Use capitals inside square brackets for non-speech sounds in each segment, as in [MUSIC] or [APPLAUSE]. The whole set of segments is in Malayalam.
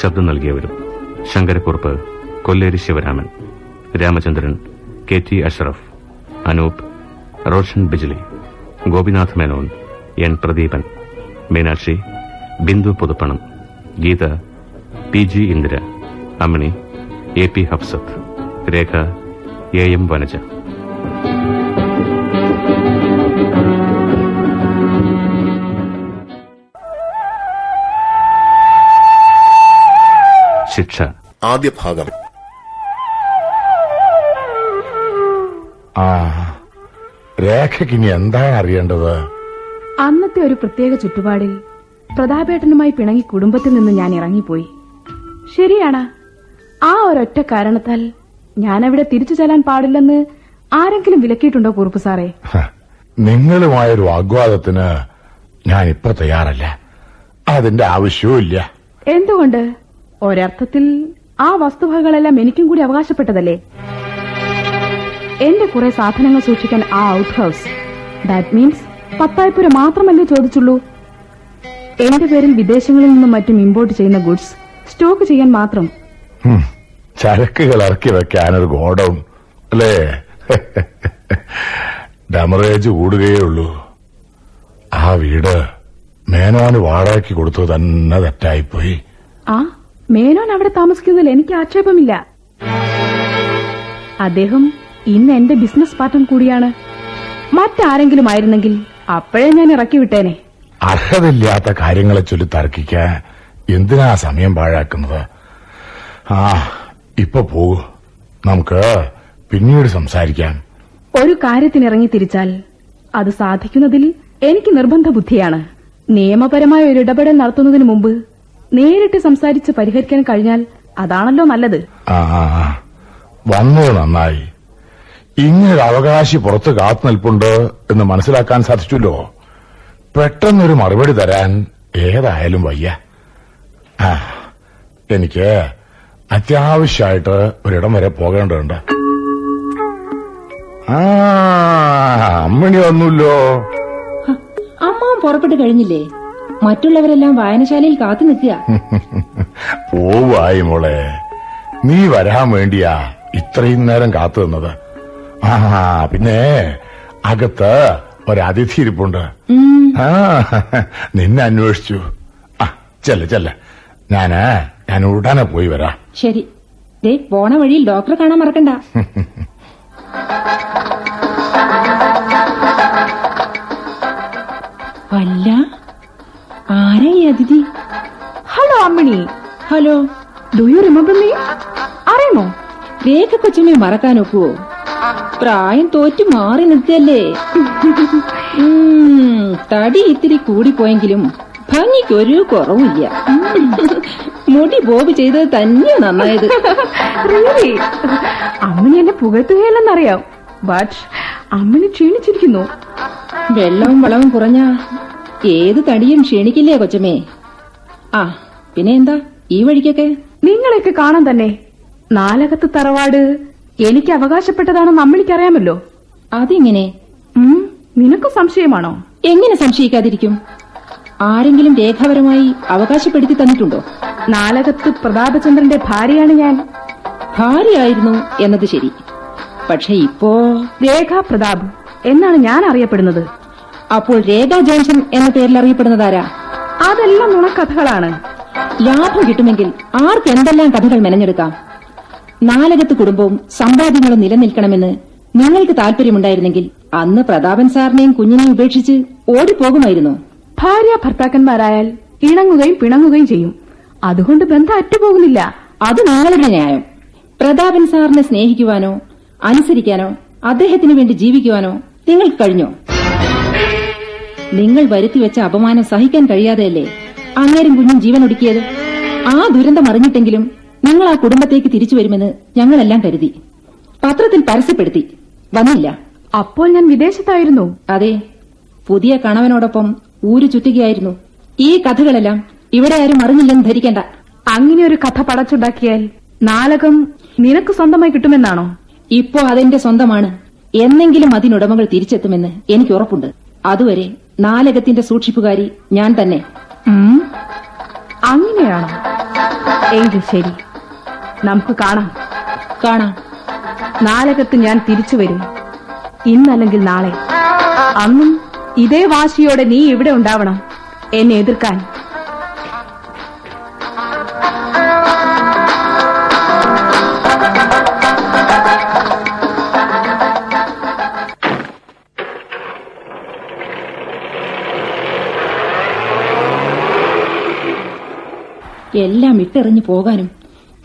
ശബ്ദം നൽകിയവരും Sankarakkurup Kolleri Sivaraman Ramachandran K T Ashraf Anoop Roshan Bijli Gopinath Menon N Pradeepan Meenakshi Bindu Puthuppanam Geetha P G Indira Ammini A P Hafsath Rekha A M Vanaja. ശിക്ഷ. ആദ്യ ഭാഗം ആ രേഖയ്ക്ക് ഇനി എന്താണ് അറിയേണ്ടത്? അന്നത്തെ ഒരു പ്രത്യേക ചുറ്റുപാടിൽ പ്രതാപേട്ടനുമായി പിണങ്ങി കുടുംബത്തിൽ നിന്ന് ഞാൻ ഇറങ്ങിപ്പോയി. ശരിയാണ്. ആ ഒരൊറ്റ കാരണത്താൽ ഞാൻ അവിടെ തിരിച്ചു ചെല്ലാൻ പാടില്ലെന്ന് ആരെങ്കിലും വിലക്കിയിട്ടുണ്ടോ കുറുപ്പ് സാറേ? നിങ്ങളുമായൊരു വാഗ്വാദത്തിന് ഞാൻ ഇപ്പൊ തയ്യാറല്ല. അതിന്റെ ആവശ്യവും ഇല്ല എന്തുകൊണ്ട്? ഒരർത്ഥത്തിൽ ആ വസ്തുവകകളെല്ലാം എനിക്കും കൂടി അവകാശപ്പെട്ടതല്ലേ? എന്റെ കുറെ സാധനങ്ങൾ സൂക്ഷിക്കാൻ ആ ഔട്ട് ഹൗസ് ദാറ്റ് മീൻസ് പത്തായപ്പുര മാത്രമല്ലേ ചോദിച്ചുള്ളൂ? എന്റെ പേരിൽ വിദേശങ്ങളിൽ നിന്നും മറ്റും ഇമ്പോർട്ട് ചെയ്യുന്ന ഗുഡ്സ് സ്റ്റോക്ക് ചെയ്യാൻ മാത്രം. ചരക്കുകൾ ഇറക്കി വെക്കാനൊരു ഗോഡൗൺ അല്ലേ? ഡമറേജ് കൂടുകയേ ഉള്ളൂ. ആ വീട് മേനോന് വാടകയ്ക്ക് കൊടുത്തു തന്നെ തെറ്റായിപ്പോയി. ആ മേനോൻ അവിടെ താമസിക്കുന്നതിൽ എനിക്ക് ആക്ഷേപമില്ല. അദ്ദേഹം ഇന്ന് എന്റെ ബിസിനസ് പാർട്ണർ കൂടിയാണ്. മറ്റാരെങ്കിലും ആയിരുന്നെങ്കിൽ അപ്പോഴേ ഞാൻ ഇറക്കി വിട്ടേനെ. അർഹതയില്ലാത്ത കാര്യങ്ങളെ ചൊല്ലി തർക്കിക്കാൻ എന്തിനാ സമയം പാഴാക്കുന്നത്? ആ ഇപ്പൊ പോകൂ. നമുക്ക് പിന്നീട് സംസാരിക്കാം. ഒരു കാര്യത്തിന് ഇറങ്ങി തിരിച്ചാൽ അത് സാധിക്കുന്നതിൽ എനിക്ക് നിർബന്ധ ബുദ്ധിയാണ് നിയമപരമായ ഒരു ഇടപെടൽ നടത്തുന്നതിന് മുമ്പ് നേരിട്ട് സംസാരിച്ച് പരിഹരിക്കാൻ കഴിഞ്ഞാൽ അതാണല്ലോ നല്ലത്. വന്നത് നന്നായി. ഇങ്ങനൊരു അവകാശി പുറത്ത് കാത്തു നിൽപ്പുണ്ട് എന്ന് മനസ്സിലാക്കാൻ സാധിച്ചല്ലോ. പെട്ടെന്നൊരു മറുപടി തരാൻ ഏതായാലും വയ്യ. ആ എനിക്ക് അത്യാവശ്യമായിട്ട് ഒരിടം വരെ പോകേണ്ടതുണ്ട്. ആ വന്നുല്ലോ അമ്മ പുറപ്പെട്ടു കഴിഞ്ഞില്ലേ? മറ്റുള്ളവരെല്ലാം വായനശാലയിൽ കാത്തു നിൽക്കുക. [LAUGHS] പോവായി മോളെ. നീ വരാൻ വേണ്ടിയാ ഇത്രയും നേരം കാത്തു നിന്നത്. ആ പിന്നെ അകത്ത് ഒരതിഥി ഇരിപ്പുണ്ട്. ആ [LAUGHS] നിന്നെ അന്വേഷിച്ചു. ആ ചെല്ല ചെല്ല. ഞാൻ ഞാൻ ഉടനെ പോയി വരാം. ശരി. ദേ പോണ വഴിയിൽ ഡോക്ടറെ കാണാൻ മറക്കണ്ട. [LAUGHS] വല്ല ആരാ ഈ അതിഥി? Hello Ammini. Hello do you remember me അറിയുമോ? രേഖ കൊച്ചമ്മയെ മറക്കാൻ ഒക്കുവോ? പ്രായം തോറ്റു മാറി നിൽക്കല്ലേ ഉം, തടി ഇത്തിരി കൂടിപ്പോയെങ്കിലും ഭംഗിക്ക് ഒരു കുറവില്ല മുടി ബോബ് ചെയ്തത് തന്നെ നന്നായത്. അമ്മിനി എന്നെ പുകഴ്ത്തുകയല്ലെന്നറിയാം. ബട്ട് ക്ഷീണിച്ചിരിക്കുന്നു. വെള്ളവും വളവും കുറഞ്ഞ ഏത് തടിയും ക്ഷീണിക്കില്ലേ കൊച്ചമ്മേ? ആ പിന്നെ എന്താ? ഈ വഴിക്കൊക്കെ? നിങ്ങളെയൊക്കെ കാണാൻ തന്നെ. നാലകത്ത് തറവാട് എനിക്ക് അവകാശപ്പെട്ടതാണെന്ന് നമ്മളിക്കറിയാമല്ലോ. അതിങ്ങനെ. നിനക്ക് സംശയമാണോ? എങ്ങനെ സംശയിക്കാതിരിക്കും? ആരെങ്കിലും രേഖാപരമായി അവകാശപ്പെടുത്തി തന്നിട്ടുണ്ടോ? നാലകത്ത് പ്രതാപചന്ദ്രന്റെ ഭാര്യയാണ് ഞാൻ. ഭാര്യയായിരുന്നു എന്നത് ശരി. പക്ഷെ ഇപ്പോ രേഖാ പ്രതാപ് എന്നാണ് ഞാൻ അറിയപ്പെടുന്നത്. അപ്പോൾ രേഖ ജോൺസൺ എന്ന പേരിൽ അറിയപ്പെടുന്നതാരാ? അതെല്ലാം നുണക്കഥകളാണ്. ലാഭം കിട്ടുമെങ്കിൽ ആർക്ക് എന്തെല്ലാം കഥകൾ മെനഞ്ഞെടുക്കാം? നാലകത്ത് കുടുംബവും സമ്പാദ്യങ്ങളും നിലനിൽക്കണമെന്ന് നിങ്ങൾക്ക് താല്പര്യമുണ്ടായിരുന്നെങ്കിൽ അന്ന് പ്രതാപൻ സാറിനെയും കുഞ്ഞിനെയും ഉപേക്ഷിച്ച് ഓടിപ്പോകുമായിരുന്നു. ഭാര്യ ഭർത്താക്കന്മാരായാൽ ഇണങ്ങുകയും പിണങ്ങുകയും ചെയ്യും. അതുകൊണ്ട് ബന്ധം അറ്റുപോകുന്നില്ല. അത് നിങ്ങളുടെ ന്യായം. പ്രതാപൻ സാറിനെ സ്നേഹിക്കുവാനോ അനുസരിക്കാനോ അദ്ദേഹത്തിന് വേണ്ടി ജീവിക്കുവാനോ നിങ്ങൾക്ക് കഴിഞ്ഞോ? നിങ്ങൾ വരുത്തിവെച്ച അപമാനം സഹിക്കാൻ കഴിയാതെയല്ലേ? അങ്ങേരും കുഞ്ഞും ജീവൻ ഒടുക്കിയത്? ആ ദുരന്തം അറിഞ്ഞിട്ടെങ്കിലും നിങ്ങൾ ആ കുടുംബത്തേക്ക് തിരിച്ചു വരുമെന്ന് ഞങ്ങളെല്ലാം കരുതി. പത്രത്തിൽ പരസ്യപ്പെടുത്തി. വന്നില്ല. അപ്പോൾ ഞാൻ വിദേശത്തായിരുന്നു. അതെ. പുതിയ കണവനോടൊപ്പം ഊരു ചുറ്റുകയായിരുന്നു. ഈ കഥകളെല്ലാം ഇവിടെ ആരും അറിഞ്ഞില്ലെന്ന് ധരിക്കേണ്ട. അങ്ങനെ ഒരു കഥ പടച്ചുണ്ടാക്കിയാൽ നാലകം നിനക്ക് സ്വന്തമായി കിട്ടുമെന്നാണോ? ഇപ്പോ അതെന്റെ സ്വന്തമാണ്. എന്നെങ്കിലും അതിനുടമകൾ തിരിച്ചെത്തുമെന്ന് എനിക്ക് ഉറപ്പുണ്ട്. അതുവരെ നാലകത്തിന്റെ സൂക്ഷിപ്പുകാരി ഞാൻ തന്നെ. അങ്ങനെയാണോ? എങ്കിൽ ശരി? നമുക്ക് കാണാം. കാണാം. നാലകത്ത് ഞാൻ തിരിച്ചു വരും. ഇന്നല്ലെങ്കിൽ നാളെ. അന്നും ഇതേ വാശിയോടെ നീ ഇവിടെ ഉണ്ടാവണം. എന്നെ എതിർക്കാൻ. എല്ലാം ഇട്ടെറിഞ്ഞു പോകാനും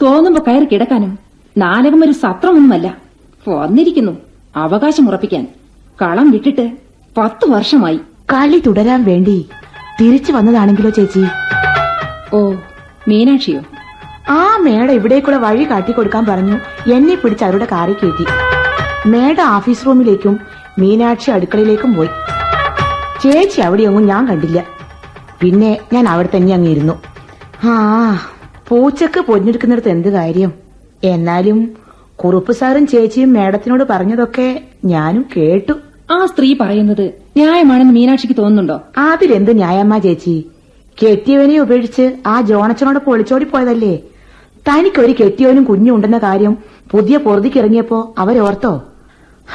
തോന്നുമ്പോ കയറി കിടക്കാനും നാലകം ഒരു സത്രമൊന്നുമല്ല. വന്നിരിക്കുന്നു അവകാശം ഉറപ്പിക്കാൻ. കളം വിട്ടിട്ട് പത്തു വർഷമായി. കളി തുടരാൻ വേണ്ടി തിരിച്ചു വന്നതാണെങ്കിലോ ചേച്ചി? ഓ മീനാക്ഷിയോ? ആ മേഡ ഇവിടേക്കുള്ള വഴി കാട്ടിക്കൊടുക്കാൻ പറഞ്ഞു. എന്നെ പിടിച്ച് അവരുടെ കാറി കയറ്റി. മേഡ ഓഫീസ് റൂമിലേക്കും മീനാക്ഷി അടുക്കളയിലേക്കും പോയി. ചേച്ചി അവിടെയൊന്നും ഞാൻ കണ്ടില്ല. പിന്നെ ഞാൻ അവിടെ തന്നെ അങ്ങ് ഇരുന്നു. ആ പൂച്ചക്ക് പൊഞ്ഞെടുക്കുന്നിടത്ത് എന്ത് കാര്യം? എന്നാലും കുറുപ്പ് സാറും ചേച്ചിയും മേഡത്തിനോട് പറഞ്ഞതൊക്കെ ഞാനും കേട്ടു. ആ സ്ത്രീ പറയുന്നത് ന്യായമാണെന്ന് മീനാക്ഷിക്ക് തോന്നുന്നുണ്ടോ? അതിലെന്ത് ന്യായമ്മ ചേച്ചി? കെട്ടിയവനെ ഉപേക്ഷിച്ച് ആ ജോണച്ചനോട് പൊളിച്ചോടി പോയതല്ലേ? തനിക്കൊരു കെട്ടിയവനും കുഞ്ഞുണ്ടെന്ന കാര്യം പുതിയ പൊറുതിക്കിറങ്ങിയപ്പോ അവരോർത്തോ?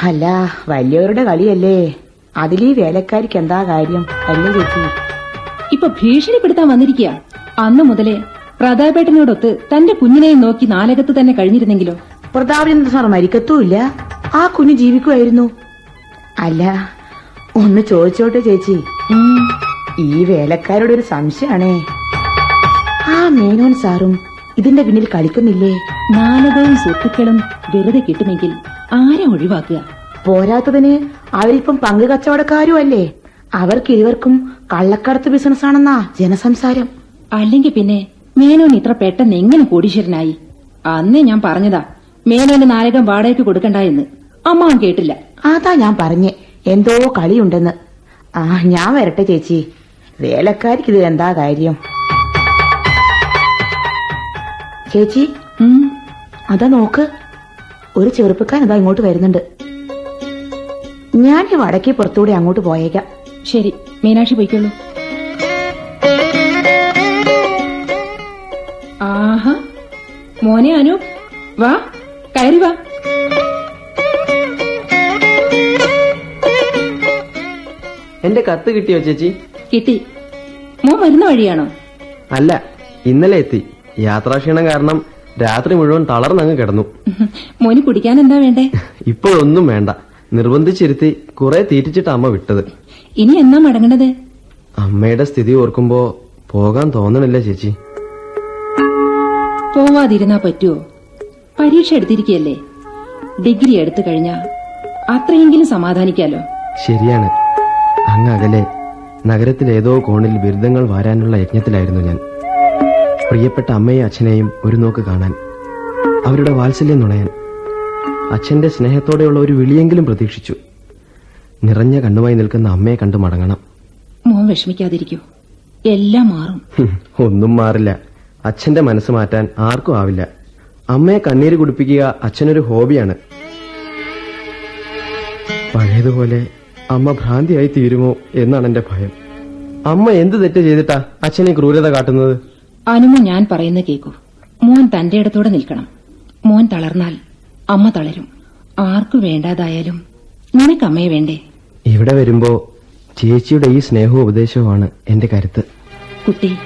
അല്ല വലിയവരുടെ കളിയല്ലേ. അതിലീ വേലക്കാരിക്ക് എന്താ കാര്യം? അല്ലേ ചേച്ചി? ഇപ്പൊ ഭീഷണിപ്പെടുത്താൻ വന്നിരിക്കുക അന്ന് മുതലേ പ്രതാപേട്ടനോടൊത്ത് തന്റെ കുഞ്ഞിനെയും നോക്കി നാലകത്ത് തന്നെ കഴിഞ്ഞിരുന്നെങ്കിലോ? പ്രതാപചന്ദ്ര സാർ മരിക്കത്തുമില്ല. ആ കുഞ്ഞ് ജീവിക്കുമായിരുന്നു. അല്ല ഒന്ന് ചോദിച്ചോട്ടെ ചേച്ചി. ഈ വേലക്കാരുടെ ഒരു സംശയാണേ ആ മേനോൻ സാറും ഇതിന്റെ പിന്നിൽ കളിക്കുന്നില്ലേ? നാലകവും സുഹൃത്തുക്കളും വെറുതെ കിട്ടുമെങ്കിൽ ആരെ ഒഴിവാക്കുക? പോരാത്തതിന് അവരിപ്പം പങ്ക് കച്ചവടക്കാരും അല്ലേ അവർക്ക് ഇരുവർക്കും കള്ളക്കടത്ത് ബിസിനസ് ആണെന്നാ ജനസംസാരം. അല്ലെങ്കിൽ പിന്നെ മേനോൻ ഇത്ര പെട്ടെന്ന് എങ്ങനെ കോടീശ്വരനായി? അന്നേ ഞാൻ പറഞ്ഞതാ മേനോന് നാലകം വാടകയ്ക്ക് കൊടുക്കണ്ട എന്ന് അമ്മ കേട്ടില്ല. അതാ ഞാൻ പറഞ്ഞേ എന്തോ കളിയുണ്ടെന്ന്. ആ ഞാൻ വരട്ടെ ചേച്ചി. വേലക്കാരിക്ക് ഇത് എന്താ കാര്യം? ചേച്ചി അതാ നോക്ക്. ഒരു ചെറുപ്പക്കാരൻ അതാ ഇങ്ങോട്ട് വരുന്നുണ്ട്. ഞാൻ ഈ വടക്കേ പുറത്തൂടെ അങ്ങോട്ട് പോയേക്കാം. ശരി മീനാക്ഷി പോയിക്കോളൂ. മോനെ അനു വാ കയറി വാ. എന്റെ കത്ത് കിട്ടിയോ ചേച്ചി? കിട്ടി. മോൻ വരുന്ന വഴിയാണോ? അല്ല ഇന്നലെ എത്തി. യാത്രാക്ഷീണം കാരണം രാത്രി മുഴുവൻ തളർന്നങ്ങ് കിടന്നു. മോന് കുടിക്കാൻ എന്താ വേണ്ടേ? ഇപ്പോഴൊന്നും വേണ്ട. നിർബന്ധിച്ചിരുത്തി കുറെ തീറ്റിച്ചിട്ട് അമ്മ വിട്ടത്. ഇനി എന്നാ മടങ്ങണത്? അമ്മയുടെ സ്ഥിതി ഓർക്കുമ്പോ പോകാൻ തോന്നണില്ല ചേച്ചി. പോവാതിരുന്നാ പറ്റുമോ പരീക്ഷ എടുത്തിരിക്കുകയല്ലേ ഡിഗ്രി എടുത്തു കഴിഞ്ഞാ അത്രയെങ്കിലും സമാധാനിക്കാലോ? ശരിയാണ്. അങ്ങ് അകലെ നഗരത്തിലേതോ കോണിൽ ബിരുദങ്ങൾ വാരാനുള്ള യജ്ഞത്തിലായിരുന്നു ഞാൻ. പ്രിയപ്പെട്ട അമ്മയും അച്ഛനെയും ഒരു നോക്ക് കാണാൻ അവരുടെ വാത്സല്യം നുണയാൻ അച്ഛന്റെ സ്നേഹത്തോടെയുള്ള ഒരു വിളിയെങ്കിലും പ്രതീക്ഷിച്ചു. നിറഞ്ഞ കണ്ണുമായി നിൽക്കുന്ന അമ്മയെ കണ്ടു മടങ്ങണം. മോൻ വിഷമിക്കാതിരിക്കൂ. എല്ലാം മാറും. ഒന്നും മാറില്ല. അച്ഛന്റെ മനസ്സ് മാറ്റാൻ ആർക്കും ആവില്ല. അമ്മയെ കണ്ണീര് കുടിപ്പിക്കുക അച്ഛനൊരു ഹോബിയാണ്. പഴയതുപോലെ അമ്മ ഭ്രാന്തിയായി തീരുമോ എന്നാണ് എന്റെ ഭയം. അമ്മ എന്ത് തെറ്റ് ചെയ്തിട്ടാ അച്ഛനെ ക്രൂരത കാട്ടുന്നത്? അനുമ ഞാൻ പറയുന്ന കേക്കൂ. മോൻ തന്റെ ഇടത്തോടെ നിൽക്കണം. മോൻ തളർന്നാൽ അമ്മ തളരും. ആർക്കു വേണ്ടാതായാലും നിനക്ക് അമ്മയെ വേണ്ടേ? ഇവിടെ വരുമ്പോ ചേച്ചിയുടെ ഈ സ്നേഹവും ഉപദേശവുമാണ് എന്റെ കരുത്ത്. കുട്ടി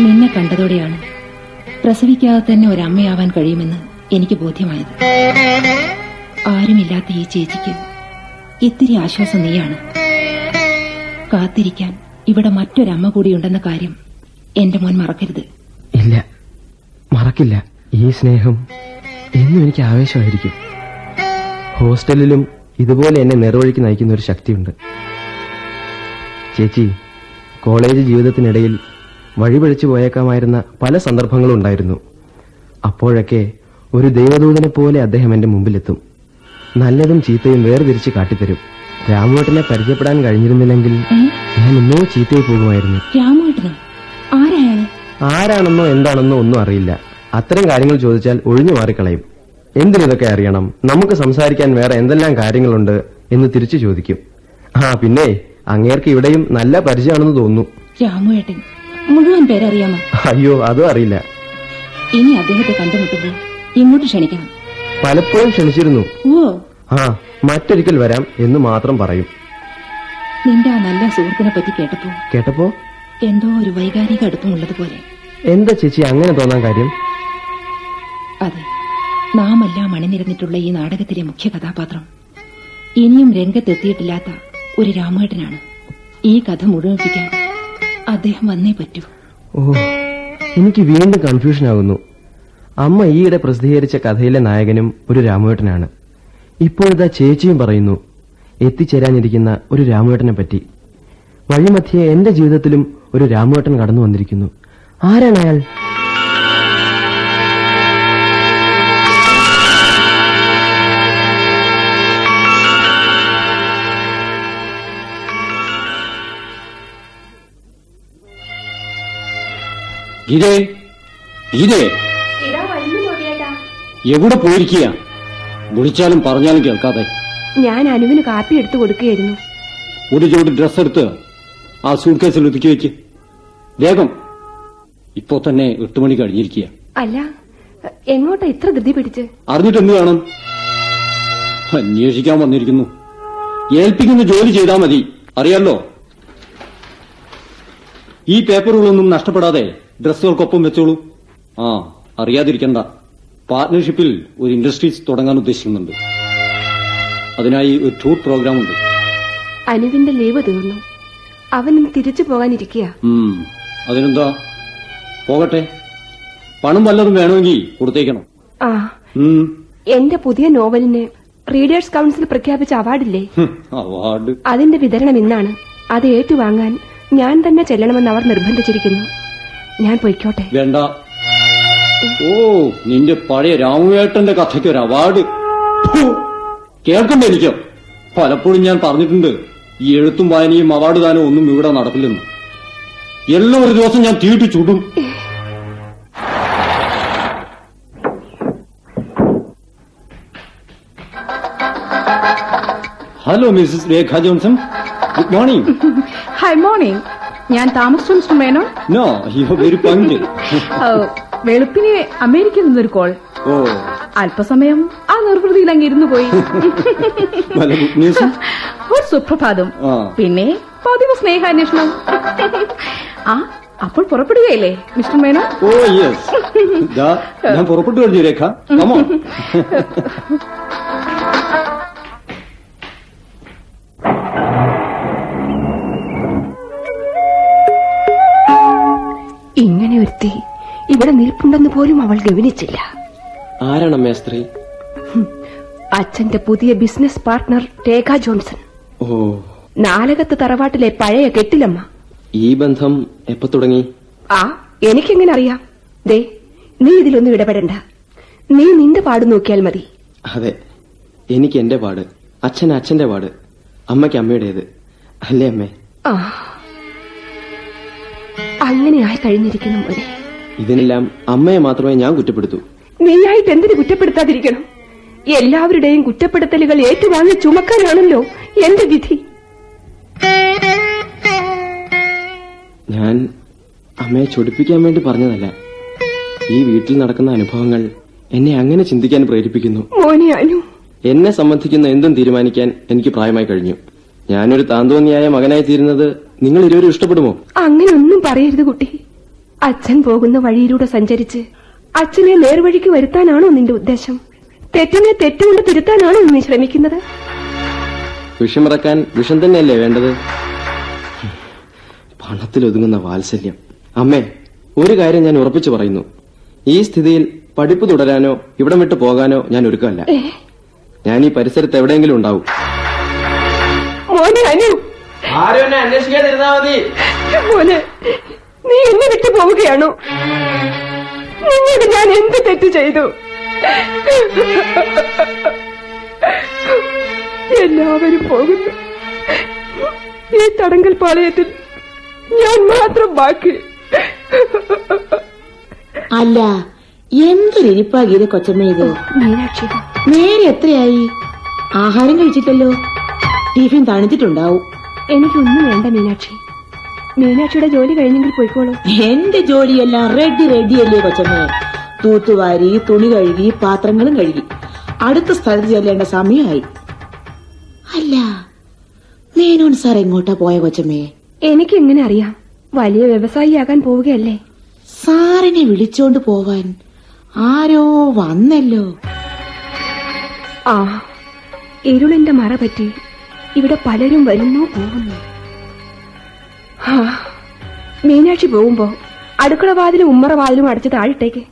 നിന്നെ കണ്ടതോടെയാണ് പ്രസവിക്കാതെ തന്നെ ഒരമ്മയാവാൻ കഴിയുമെന്ന് എനിക്ക് ബോധ്യമായത്. ആരുമില്ലാത്ത ഈ ചേച്ചിക്ക് ഇത്തിരി ആശ്വാസം നീയാണ്. കാത്തിരിക്കാൻ ഇവിടെ മറ്റൊരമ്മ കൂടിയുണ്ടെന്ന കാര്യം എന്റെ മോൻ മറക്കരുത്. ഇല്ല. മറക്കില്ല. ഈ സ്നേഹം എന്നും എനിക്ക് ആവേശമായിരിക്കും. ഹോസ്റ്റലിലും ഇതുപോലെ എന്നെ നേർവഴിക്ക് നയിക്കുന്ന ഒരു ശക്തിയുണ്ട്. ചേച്ചി കോളേജ് ജീവിതത്തിനിടയിൽ വഴിപഴിച്ചു പോയേക്കാമായിരുന്ന പല സന്ദർഭങ്ങളും ഉണ്ടായിരുന്നു അപ്പോഴൊക്കെ ഒരു ദൈവദൂതനെ പോലെ അദ്ദേഹം എന്റെ മുമ്പിലെത്തും. നല്ലതും ചീത്തയും വേർതിരിച്ച് കാട്ടിത്തരും. രാമുവേട്ടനെ പരിചയപ്പെടാൻ കഴിഞ്ഞിരുന്നില്ലെങ്കിൽ ഞാൻ ഇന്നോ ചീത്തയായി പോകുമായിരുന്നു. ആരാണെന്നോ എന്താണെന്നോ ഒന്നും അറിയില്ല. അത്തരം കാര്യങ്ങൾ ചോദിച്ചാൽ ഒഴിഞ്ഞു മാറിക്കളയും. എന്തിനിതൊക്കെ അറിയണം? നമുക്ക് സംസാരിക്കാൻ വേറെ എന്തെല്ലാം കാര്യങ്ങളുണ്ട് എന്ന് തിരിച്ചു ചോദിക്കും. ആ പിന്നെ അങ്ങേർക്ക് ഇവിടെയും നല്ല പരിചയമാണെന്ന് തോന്നുന്നു. രാമുവേട്ടൻ മുഴുവൻ പേരറിയാമോ? അയ്യോ അതും അറിയില്ല. ഇനി അദ്ദേഹത്തെ കണ്ടുമുട്ടുമ്പോൾ ഇങ്ങോട്ട് ക്ഷണിക്കണം. പലപ്പോഴും ക്ഷണിച്ചിരുന്നു. ഓ. ആ മറ്റൊരിക്കൽ വരാം എന്ന് മാത്രം പറയും. നിന്റെ ആ നല്ല സുഹൃത്തിനെ പറ്റി കേട്ടപ്പോ കേട്ടപ്പോ? എന്തോ ഒരു വൈകാരിക അടുപ്പമുള്ളതുപോലെ. എന്താ ചേച്ചി അങ്ങനെ തോന്നാൻ കാര്യം? അതെ നാം എല്ലാം അണിനിരന്നിട്ടുള്ള ഈ നാടകത്തിലെ മുഖ്യ കഥാപാത്രം. ഇനിയും രംഗത്തെത്തിയിട്ടില്ലാത്ത ഒരു രാമേട്ടനാണ്. ഈ കഥ മുഴുമിപ്പിക്കാൻ അദ്ദേഹം വന്നേ പറ്റൂ. ഓ എനിക്ക് വീണ്ടും കൺഫ്യൂഷൻ ആകുന്നു. അമ്മ ഈയിടെ പ്രസിദ്ധീകരിച്ച കഥയിലെ നായകനും ഒരു രാമുവേട്ടനാണ്. ഇപ്പോഴത്തെ ചേച്ചിയും പറയുന്നു എത്തിച്ചേരാനിരിക്കുന്ന ഒരു രാമുവേട്ടനെ പറ്റി. വഴിമധ്യേ എന്റെ ജീവിതത്തിലും ഒരു രാമുവേട്ടൻ കടന്നു വന്നിരിക്കുന്നു. ആരാണ് അയാൾ ഗീതേ ഗീതേ എവിടെ പോയിരിക്കുക? വിളിച്ചാലും പറഞ്ഞാലും കേൾക്കാതെ. ഞാൻ അനുവിന് കാപ്പി എടുത്തു കൊടുക്കുകയായിരുന്നു. ഒരു ജോഡി ഡ്രസ് എടുത്ത് ആ സൂട്ട് കേസിൽ ഒതുക്കി വെച്ച് വേഗം. ഇപ്പോ തന്നെ എട്ട് മണി കഴിഞ്ഞിരിക്കുക. അല്ല എങ്ങോട്ടാ ഇത്ര ധൃതി പിടിച്ച്? അറിഞ്ഞിട്ട് എന്ത് കാണും അന്വേഷിക്കാൻ വന്നിരിക്കുന്നു. ഏൽപ്പിക്കുന്ന ജോലി ചെയ്താൽ മതി. അറിയാലോ? ഈ പേപ്പറുകളൊന്നും നഷ്ടപ്പെടാതെ ഡ്രസ്സുകൾക്കൊപ്പം വെച്ചോളൂ. ആ അറിയാതിരിക്കണ്ട. പാർട്ട്ണർഷിപ്പിൽ ഒരു ഇൻഡസ്ട്രീസ് തുടങ്ങാൻ ഉദ്ദേശിക്കുന്നുണ്ട്. അതിനായി ഒരു ടൂർ പ്രോഗ്രാം ഉണ്ട് അനുവിന്റെ ലീവ് തീർന്നു. അവൻ തിരിച്ചു പോകാനിരിക്കുക അതിനെന്താ? പോകട്ടെ. പണം വല്ലതും വേണമെങ്കിൽ കൊടുത്തേക്കണം. ആ എന്റെ പുതിയ നോവലിന് റീഡേഴ്സ് കൗൺസിൽ പ്രഖ്യാപിച്ച അവാർഡില്ലേ? അവാർഡ്. അതിന്റെ വിതരണം ഇന്നാണ്. അത് ഏറ്റുവാങ്ങാൻ ഞാൻ തന്നെ ചെല്ലണമെന്ന് അവർ നിർബന്ധിച്ചിരിക്കുന്നു. ഞാൻ പൊയ്ക്കോട്ടെ. വേണ്ട. ഓ നിന്റെ പഴയ രാമുവേട്ടന്റെ കഥയ്ക്ക് ഒരു അവാർഡ് കേൾക്കണ്ട എനിക്ക്. പലപ്പോഴും ഞാൻ പറഞ്ഞിട്ടുണ്ട് ഈ എഴുത്തും വായനയും അവാർഡ് ദാനവും ഒന്നും ഇവിടെ നടക്കില്ലെന്ന്. എല്ലാം ഒരു ദിവസം ഞാൻ തീട്ടി ചുടും. Hello Mrs Rekha Johnson good morning hi morning ഞാൻ താമസിച്ചു Mr Menon no you very വെളുപ്പിനെ അമേരിക്കയിൽ നിന്നൊരു കോൾ. ഓ. അല്പസമയം ആ നിർവൃതിയിൽ അങ്ങ് ഇരുന്നു പോയി. [LAUGHS] [LAUGHS] ഒരു സുപ്രഭാതം. പിന്നെ പതിവ് സ്നേഹാന്വേഷണം. ആ അപ്പോൾ പുറപ്പെടുകയല്ലേ മിസ്റ്റർ മേനോ? ഓ യെസ് ഞാൻ പുറപ്പെട്ടു കഴിഞ്ഞു രേഖ. [LAUGHS] ഒരുത്തി ഇവിടെ നിൽപ്പുണ്ടെന്ന് പോലും അവൾ ഗവനിച്ചില്ല. ആരാണമ്മേ സ്ത്രീ? അച്ഛന്റെ പുതിയ ബിസിനസ് പാർട്ണർ രേഖ ജോൺസൺ. ഓ. നാലകത്ത് തറവാട്ടിലെ പഴയ കെട്ടിലമ്മ. ഈ ബന്ധം എപ്പോ തുടങ്ങി? ആ എനിക്കെങ്ങനെ അറിയാം? ദേ നീ ഇതിലൊന്നും ഇടപെടണ്ട. നീ നിന്റെ പാട് നോക്കിയാൽ മതി. അതെ എനിക്ക് എന്റെ പാട്. അച്ഛൻ അച്ഛന്റെ പാട്. അമ്മയ്ക്ക് അമ്മയുടേത്. അല്ലേ അമ്മേ? ആ അങ്ങനെ ആയി കഴിഞ്ഞിരിക്കുന്നു മോനെ. ഇതിനെല്ലാം അമ്മയെ മാത്രമേ ഞാൻ കുറ്റപ്പെടുത്തൂ. നീയായിട്ട് എന്തിനു കുറ്റപ്പെടുത്താതിരിക്കണം? എല്ലാവരുടെയും കുറ്റപ്പെടുത്തലുകൾ ഏറ്റുവാങ്ങി ചുമക്കാനാണല്ലോ എന്റെ വിധി. ഞാൻ അമ്മയെ ചൊടിപ്പിക്കാൻ വേണ്ടി പറഞ്ഞതല്ല. ഈ വീട്ടിൽ നടക്കുന്ന അനുഭവങ്ങൾ എന്നെ അങ്ങനെ ചിന്തിക്കാൻ പ്രേരിപ്പിക്കുന്നു. മോനെ അനു. എന്നെ സംബന്ധിക്കുന്ന എന്തും തീരുമാനിക്കാൻ എനിക്ക് പ്രായമായി കഴിഞ്ഞു. ഞാനൊരു താന്തോന്നിയായ മകനായി തീരുന്നത് നിങ്ങൾ ഇരുവരും ഇഷ്ടപ്പെടുമോ? അങ്ങനെയൊന്നും പറയരുത് കുട്ടി. അച്ഛൻ പോകുന്ന വഴിയിലൂടെ സഞ്ചരിച്ച് അച്ഛനെ നേർവഴിക്ക് വരുത്താനാണോ നിന്റെ ഉദ്ദേശം? തെറ്റിനെ തെറ്റുകൊണ്ട് തിരുത്താനാണോ നീ ശ്രമിക്കുന്നത്? വിഷമിറക്കാൻ വിഷം തന്നെയല്ലേ വേണ്ടത്? പണത്തിലൊതുങ്ങുന്ന വാത്സല്യം. അമ്മേ ഒരു കാര്യം ഞാൻ ഉറപ്പിച്ചു പറയുന്നു. ഈ സ്ഥിതിയിൽ പഠിപ്പ് തുടരാനോ ഇവിടം വിട്ടു പോകാനോ ഞാൻ ഒരുക്കമല്ല. ഞാൻ ഈ പരിസരത്ത് എവിടെയെങ്കിലും ഉണ്ടാവും. മോനെ അനു. ആരും എന്നെ അന്വേഷിക്കാതിരുന്നാ മതി. മോനെ നീ എന്നെ വിട്ടു പോവുകയാണോ? നിന്നോട് ഞാൻ എന്ത് തെറ്റ് ചെയ്തു? എല്ലാവരും പോകുന്നു. ഈ തടങ്കൽ പാളയത്തിൽ ഞാൻ മാത്രം ബാക്കി. അല്ല എന്തൊരിപ്പാകിയത് കൊച്ചമ്മ ഇത്? മീനാക്ഷി. നേരെ എത്രയായി? ആഹാരം കഴിച്ചിട്ടല്ലോ? ടിഫിൻ തണുത്തിട്ടുണ്ടാവും. എനിക്കൊന്നും വേണ്ട മീനാക്ഷി. മീനാക്ഷിയുടെ ജോലി കഴിഞ്ഞെങ്കിൽ പോയിക്കോളൂ. എന്റെ ജോലിയെല്ലാം റെഡി റെഡി അല്ലേ കൊച്ചമ്മേ? തൂത്തുവാരി തുണി കഴുകി പാത്രങ്ങളും കഴുകി. അടുത്ത സ്ഥലത്ത് ചെല്ലേണ്ട സമയമായി. അല്ല മേനോൻ സാർ എങ്ങോട്ടാ പോയ കൊച്ചമ്മേ? എനിക്ക് എങ്ങനെ അറിയാം? വലിയ വ്യവസായിയാകാൻ പോവുകയല്ലേ? സാറിനെ വിളിച്ചോണ്ട് പോവാൻ ആരോ വന്നല്ലോ. ആ ഇരുളിന്റെ മറ പറ്റി ഇവിടെ പലരും വരുന്നു. പോകുന്നു മീനാക്ഷി പോകുമ്പോ അടുക്കള വാതിലും ഉമ്മറ വാതിലും അടച്ച് താഴിട്ടേക്ക്.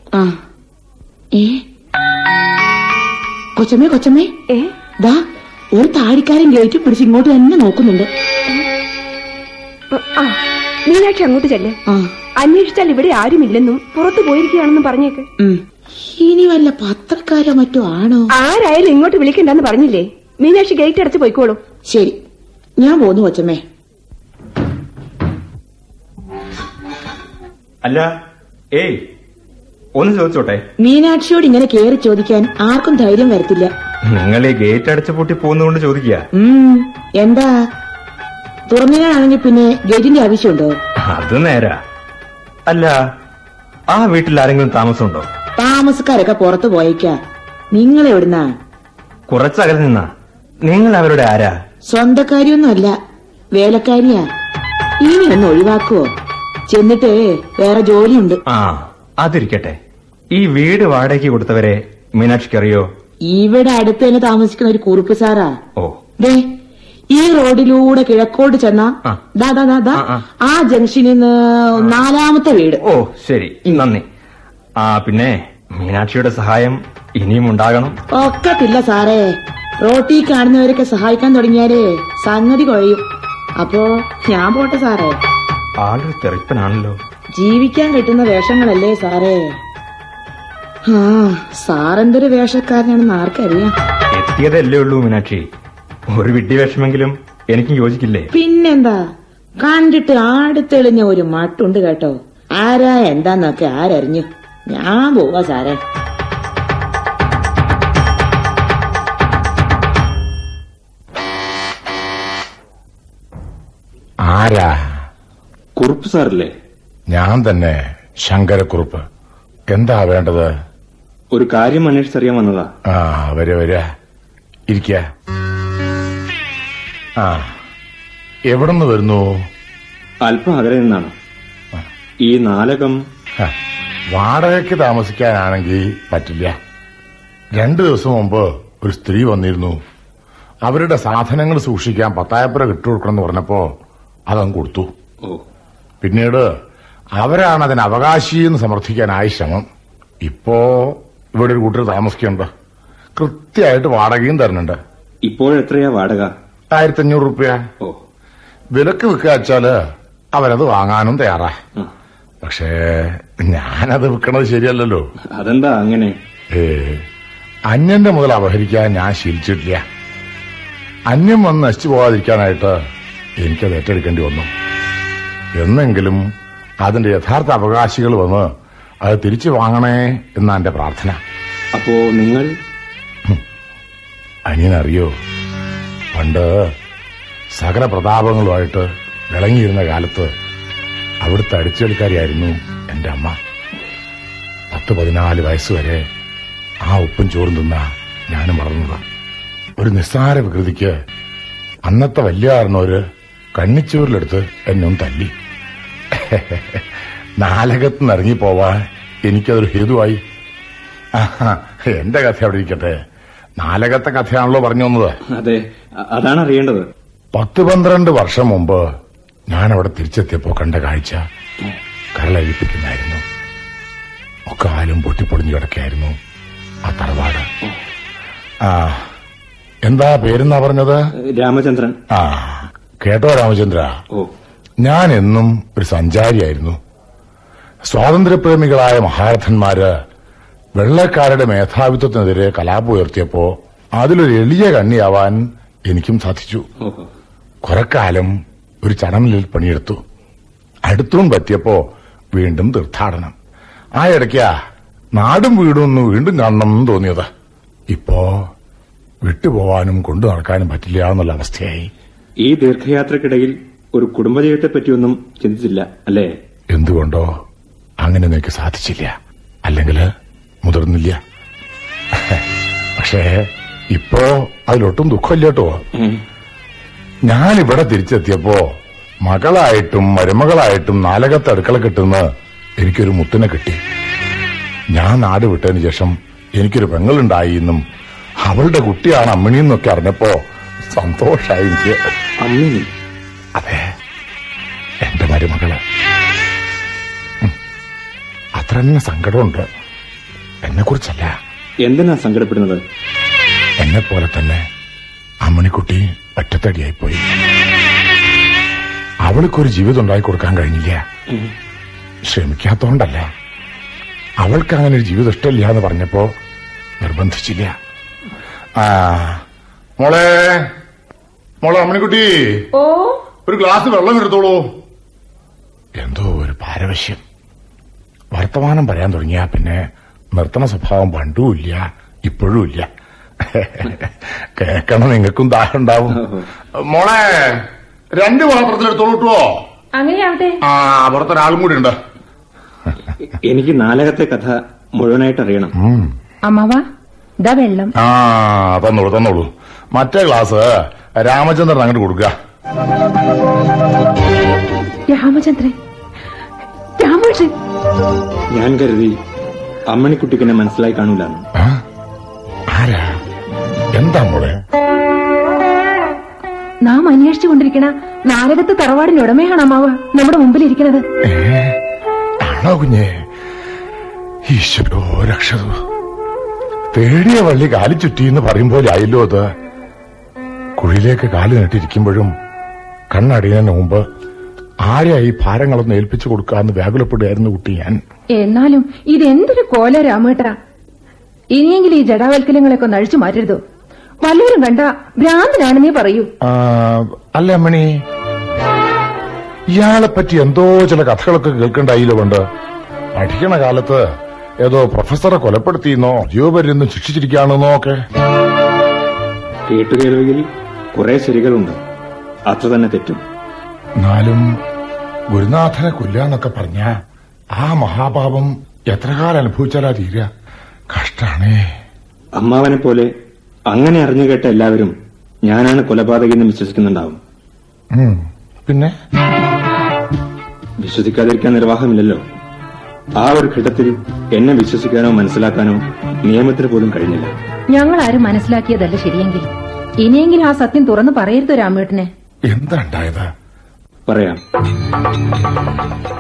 കൊച്ചമ്മേ കൊച്ചമ്മേ. ഏ? ദാ ഒരു താടിക്കാരൻ ഗേറ്റ് പിടിച്ച് ഇങ്ങോട്ട് തന്നെ നോക്കുന്നുണ്ട്. ആ മീനാക്ഷി അങ്ങോട്ട് ചെല്ലേ. അന്വേഷിച്ചാൽ ഇവിടെ ആരുമില്ലെന്നും പുറത്തു പോയിരിക്കുകയാണെന്നും പറഞ്ഞേക്ക്. ഇനി വല്ല പത്രക്കാരോ മറ്റോ ആണോ? ആരായാലും ഇങ്ങോട്ട് വിളിക്കണ്ടെന്ന് പറഞ്ഞില്ലേ? മീനാക്ഷി ഗേറ്റ് അടച്ച് പോയിക്കോളൂ. ശരി. ഞാൻ പോന്നു കൊച്ചമ്മേ. അല്ല ഏയ് ഒന്ന് ചോദിച്ചോട്ടെ? മീനാക്ഷിയോട് ഇങ്ങനെ കേറി ചോദിക്കാൻ ആർക്കും ധൈര്യം വരത്തില്ല. നിങ്ങൾ ഈ ഗേറ്റ് അടച്ചു പൂട്ടി പോകുന്നതുകൊണ്ട് ചോദിക്കുക. എന്താ? തുറന്നിനാണെങ്കിൽ പിന്നെ ഗേറ്റിന്റെ ആവശ്യമുണ്ടോ? അത് നേരാ. അല്ല ആ വീട്ടിൽ ആരെങ്കിലും താമസമുണ്ടോ? താമസക്കാരൊക്കെ പുറത്തു പോയേക്കാ. നിങ്ങൾ എവിടുന്നാ കുറച്ചകലെ നിന്നാ. നിങ്ങൾ അവരുടെ ആരാ? സ്വന്തക്കാരിയൊന്നുമല്ല വേലക്കാരിയാ. ഇനി ഒന്ന് ഒഴിവാക്കുവോ? ചെന്നിട്ട് വേറെ ജോലിയുണ്ട്. ആ അതിരിക്കട്ടെ. ഈ വീട് വാടകയ്ക്ക് കൊടുത്തവരെ മീനാക്ഷിക്ക് അറിയോ? ഇവിടെ അടുത്ത് തന്നെ താമസിക്കുന്ന ഒരു കുറുപ്പ് സാറാ. ഓ. ദേ ഈ റോഡിലൂടെ കിഴക്കോട്ട് ചെന്നാ ദാ ദാ ദാ. ആ ജംഗ്ഷനിൽ നിന്ന് നാലാമത്തെ വീട്. ഓ ശരി. നന്ദി. ആ പിന്നെ മീനാക്ഷിയുടെ സഹായം ഇനിയും ഉണ്ടാകണം. ഒക്കത്തില്ല സാറേ. റോട്ടി കാണുന്നവരൊക്കെ സഹായിക്കാൻ തുടങ്ങിയാലേ സംഗതി കുഴയും. അപ്പോ ഞാൻ പോട്ടെ സാറേ. ആളൊരു തെറിപ്പനാണല്ലോ. ജീവിക്കാൻ കിട്ടുന്ന വേഷങ്ങളല്ലേ സാറേ? ആ സാറെന്തൊരു വേഷക്കാരനാണെന്ന് ആർക്കറിയാം. എത്തിയതല്ലേ ഉള്ളൂ മീനാക്ഷി. ഒരു വിഡ്ഢിവേഷമെങ്കിലും എനിക്ക് യോജിക്കില്ലേ? പിന്നെന്താ? കണ്ടിട്ട് ആടുത്തെളിഞ്ഞ ഒരു മട്ടുണ്ട് കേട്ടോ. ആരാ എന്താന്നൊക്കെ ആരറിഞ്ഞു. ഞാൻ പോവാ സാറേ. ആരാ? കുറുപ്പ് സാറല്ലേ? ഞാൻ തന്നെ ശങ്കരക്കുറുപ്പ്. എന്താ വേണ്ടത്? ഒരു കാര്യം അന്വേഷിച്ചറിയാൻ വന്നതാ. ആ വരെ വരെ. ഇരിക്ക. ആ എവിടുന്ന് വരുന്നു? അല്പം അകലെ നിന്നാണ്. ഈ നാലകം വാടകയ്ക്ക് താമസിക്കാനാണെങ്കിൽ പറ്റില്ല. രണ്ടു ദിവസം മുമ്പ് ഒരു സ്ത്രീ വന്നിരുന്നു. അവരുടെ സാധനങ്ങൾ സൂക്ഷിക്കാൻ പത്തായപ്പുര കിട്ടുകൊടുക്കണം എന്ന് പറഞ്ഞപ്പോ അതങ്ങ് കൊടുത്തു. പിന്നീട് അവരാണ് അതിന് അവകാശി എന്ന് സമർത്ഥിക്കാനായി ശ്രമം. ഇപ്പോ ഇവിടെ ഒരു കൂട്ടർ താമസിക്കുന്നുണ്ട്. കൃത്യമായിട്ട് വാടകയും തരുന്നുണ്ട്. ഇപ്പോഴെത്രയാ വാടക? ആയിരത്തി അഞ്ഞൂറ് റുപ്യ വിലക്ക് വിൽക്കുക വെച്ചാൽ അവരത് വാങ്ങാനും തയ്യാറാ. പക്ഷേ ഞാനത് വിൽക്കണത് ശരിയല്ലല്ലോ. അതെന്താ അങ്ങനെ? ഏ അന്യന്റെ മുതൽ അപഹരിക്കാൻ ഞാൻ ശീലിച്ചിട്ടില്ല. അന്യം വന്ന് നശിച്ചു പോകാതിരിക്കാനായിട്ട് എനിക്കത് ഏറ്റെടുക്കേണ്ടി വന്നു. എന്നെങ്കിലും അതിന്റെ യഥാർത്ഥ അവകാശികൾ വന്ന് അത് തിരിച്ചു വാങ്ങണേ എന്നാ എന്റെ പ്രാർത്ഥന. അപ്പോ നിങ്ങൾ? അനിയനറിയോ? പണ്ട് സകല പ്രതാപങ്ങളുമായിട്ട് വിളങ്ങിയിരുന്ന കാലത്ത് അവിടുത്തെ അടിച്ചെടുക്കാരിയായിരുന്നു എന്റെ അമ്മ. പത്ത് പതിനാല് വയസ്സുവരെ ആ ഉപ്പും ചോറും തിന്ന ഞാനും വളർന്നത് ഒരു നിസ്സാര വികൃതിക്ക് അന്നത്തെ വല്യാറിനൊരു കണ്ണിച്ചൂരിലെടുത്ത് എന്നെ ഒന്ന് തല്ലി. നാലകത്ത് നിന്ന് ഇറങ്ങിപ്പോവാൻ എനിക്കതൊരു ഹേതുവായി. എന്റെ കഥ അവിടെ ഇരിക്കട്ടെ. നാലകത്തെ കഥയാണല്ലോ പറഞ്ഞു വന്നത്. അതെ അതാണ് അറിയേണ്ടത്. പത്ത് പന്ത്രണ്ട് വർഷം മുമ്പ് ഞാൻ അവിടെ തിരിച്ചെത്തിയപ്പോ കണ്ട കാഴ്ച കരളഴിപ്പിക്കുന്നതായിരുന്നു. ഒക്കെ ആലും പൊട്ടിപ്പൊളിഞ്ഞു കിടക്കായിരുന്നു ആ തറവാട്. ആ എന്താ പേരെന്നാ പറഞ്ഞത്? രാമചന്ദ്രൻ. ആ കേട്ടോ രാമചന്ദ്ര. ഞാൻ എന്നും ഒരു സഞ്ചാരിയായിരുന്നു. സ്വാതന്ത്ര്യപ്രേമികളായ മഹാരഥന്മാര് വെള്ളക്കാരുടെ മേധാവിത്വത്തിനെതിരെ കലാപം ഉയർത്തിയപ്പോ അതിലൊരു എളിയ കണ്ണിയാവാൻ എനിക്കും സാധിച്ചു. കുറക്കാലം കുറെ കാലം ഒരു ചടമിൽ പണിയെടുത്തു. അടുത്തും പറ്റിയപ്പോ വീണ്ടും തീർത്ഥാടനം. ആ ഇടയ്ക്കാ നാടും വീടും ഒന്ന് വീണ്ടും കാണണം എന്ന് തോന്നിയത്. ഇപ്പോ വിട്ടുപോവാനും കൊണ്ടു നടക്കാനും പറ്റില്ല എന്നുള്ള അവസ്ഥയായി. ഈ ദീർഘയാത്രക്കിടയിൽ ഒരു കുടുംബജീവിതത്തെ പറ്റിയൊന്നും ചിന്തിച്ചില്ല അല്ലേ? എന്തുകൊണ്ടോ അങ്ങനെ നിനക്ക് സാധിച്ചില്ല. അല്ലെങ്കിൽ മുതിർന്നില്ല. പക്ഷേ ഇപ്പോ അതിലൊട്ടും ദുഃഖമില്ല കേട്ടോ. ഞാനിവിടെ തിരിച്ചെത്തിയപ്പോ മകളായിട്ടും മരുമകളായിട്ടും നാലകത്ത് അടുക്കള കിട്ടുന്ന എനിക്കൊരു മുത്തിനെ കിട്ടി. ഞാൻ നാട് വിട്ടതിന് ശേഷം എനിക്കൊരു പെങ്ങളുണ്ടായി എന്നും അവളുടെ കുട്ടിയാണ് അമ്മിണി എന്നൊക്കെ അറിഞ്ഞപ്പോ സന്തോഷായി എനിക്ക് അമ്മിനി അതെ. എന്റെ മരുമകൾ. അത്ര തന്നെ സങ്കടമുണ്ട്. എന്നെ കുറിച്ചല്ല എന്തിനാ സങ്കടപ്പെടുന്നത്? എന്നെ പോലെ തന്നെ അമ്മണിക്കുട്ടി ഒറ്റത്തടിയായിപ്പോയി. അവൾക്കൊരു ജീവിതം ഉണ്ടാക്കി കൊടുക്കാൻ കഴിഞ്ഞില്ല. ശ്രമിക്കാത്തോണ്ടല്ല. അവൾക്ക് അങ്ങനെ ഒരു ജീവിതം ഇഷ്ടമില്ല എന്ന് പറഞ്ഞപ്പോ നിർബന്ധിച്ചില്ല. ആ മോളെ. മോളെ അമ്മണിക്കുട്ടി ഓ? ഒരു ഗ്ലാസ് വെള്ളം എടുത്തോളൂ. എന്തോ ഒരു പാരവശ്യം. വർത്തമാനം പറയാൻ തുടങ്ങിയ പിന്നെ നിർത്തണ സ്വഭാവം പണ്ടും ഇല്ല ഇപ്പോഴും ഇല്ല. കേക്കണം നിങ്ങൾക്കും ദാഹം ഉണ്ടാവും. മോളെ രണ്ട് കേട്ടോ അങ്ങനെയാവട്ടെ. ആ പുറത്തൊരാളും കൂടി ഉണ്ട്. എനിക്ക് നാലകത്തെ കഥ മുഴുവനായിട്ട് അറിയണം. അമ്മാവാ ഇതാ വെള്ളം. ആ തന്നോളൂ തന്നോളൂ. മറ്റേ ഗ്ലാസ് രാമചന്ദ്രൻ അങ്ങോട്ട് കൊടുക്കുക രാമചന്ദ്രൻ. ഞാൻ കരുതി അമ്മണിക്കുട്ടിക്ക് എന്നെ മനസ്സിലായി കാണൂല? ആരാ? എന്താ മോളെ? നാം അന്വേഷിച്ചു കൊണ്ടിരിക്കണ നാരകത്ത് തറവാടിന്റെ ഉടമയാണ് അമ്മാവ്. നമ്മുടെ മുമ്പിൽ ഇരിക്കണത്. ഏ? ആണോ കുഞ്ഞെ? ഈശ്വരോ രക്ഷതോ തേടിയ വള്ളി കാലിച്ചുറ്റി എന്ന് പറയും പോലെ ആയല്ലോ അത്. കുഴിയിലേക്ക് കാൽ നീട്ടിയിരിക്കുമ്പോഴും കണ്ണടിയുന്നതിന് മുമ്പ് ആരെയായി ഈ ഭാരങ്ങളൊന്ന് ഏൽപ്പിച്ചു കൊടുക്കാന്ന് വ്യാകുലപ്പെടുകയായിരുന്നു കുട്ടി ഞാൻ. എന്നാലും ഇതെന്തൊരു കോല രാമേട്ട. ഇനിയെങ്കിലും ഈ ജടാവൽക്കലങ്ങളൊക്കെ ഒന്ന് അഴിച്ചു മാറ്റരുതോ. വല്ലവരും കണ്ട ഭ്രാന്തനാണെന്നേ പറയൂ. അല്ല അമ്മണി? ഇയാളെ പറ്റി എന്തോ ചില കഥകളൊക്കെ കേൾക്കണ്ടായില്ലോ പണ്ട്. പഠിക്കണ കാലത്ത് ഏതോ പ്രൊഫസറെ കൊലപ്പെടുത്തിയെന്നോ ജീവപര്യന്നും ശിക്ഷിച്ചിരിക്കുകയാണെന്നോ ഒക്കെ. കേട്ടുകേൾവിയിൽ കുറെ ശരികളുണ്ട്. അത്ര തന്നെ തെറ്റും. എന്നാലും ഗുരുനാഥനെ കൊല്ലാന്നൊക്കെ പറഞ്ഞ ആ മഹാപാപം എത്ര കാലം അനുഭവിച്ചാലാ തീര? കഷ്ടാണേ. അമ്മാവനെ പോലെ അങ്ങനെ അറിഞ്ഞു കേട്ട എല്ലാവരും ഞാനാണ് കൊലപാതകി എന്ന് വിശ്വസിക്കുന്നുണ്ടാവും. പിന്നെ? വിശ്വസിക്കാതിരിക്കാൻ നിർവാഹമില്ലല്ലോ. ആ ഒരു ഘട്ടത്തിൽ എന്നെ വിശ്വസിക്കാനോ മനസ്സിലാക്കാനോ നിയമത്തിന് പോലും കഴിഞ്ഞില്ല. ഞങ്ങൾ ആരും മനസ്സിലാക്കിയതല്ല ശരിയെങ്കിൽ. ഇനിയെങ്കിലും ആ സത്യം തുറന്നു പറയരുത് രാമേട്ടനെ. എന്താ ഉണ്ടായത്? പറയാം.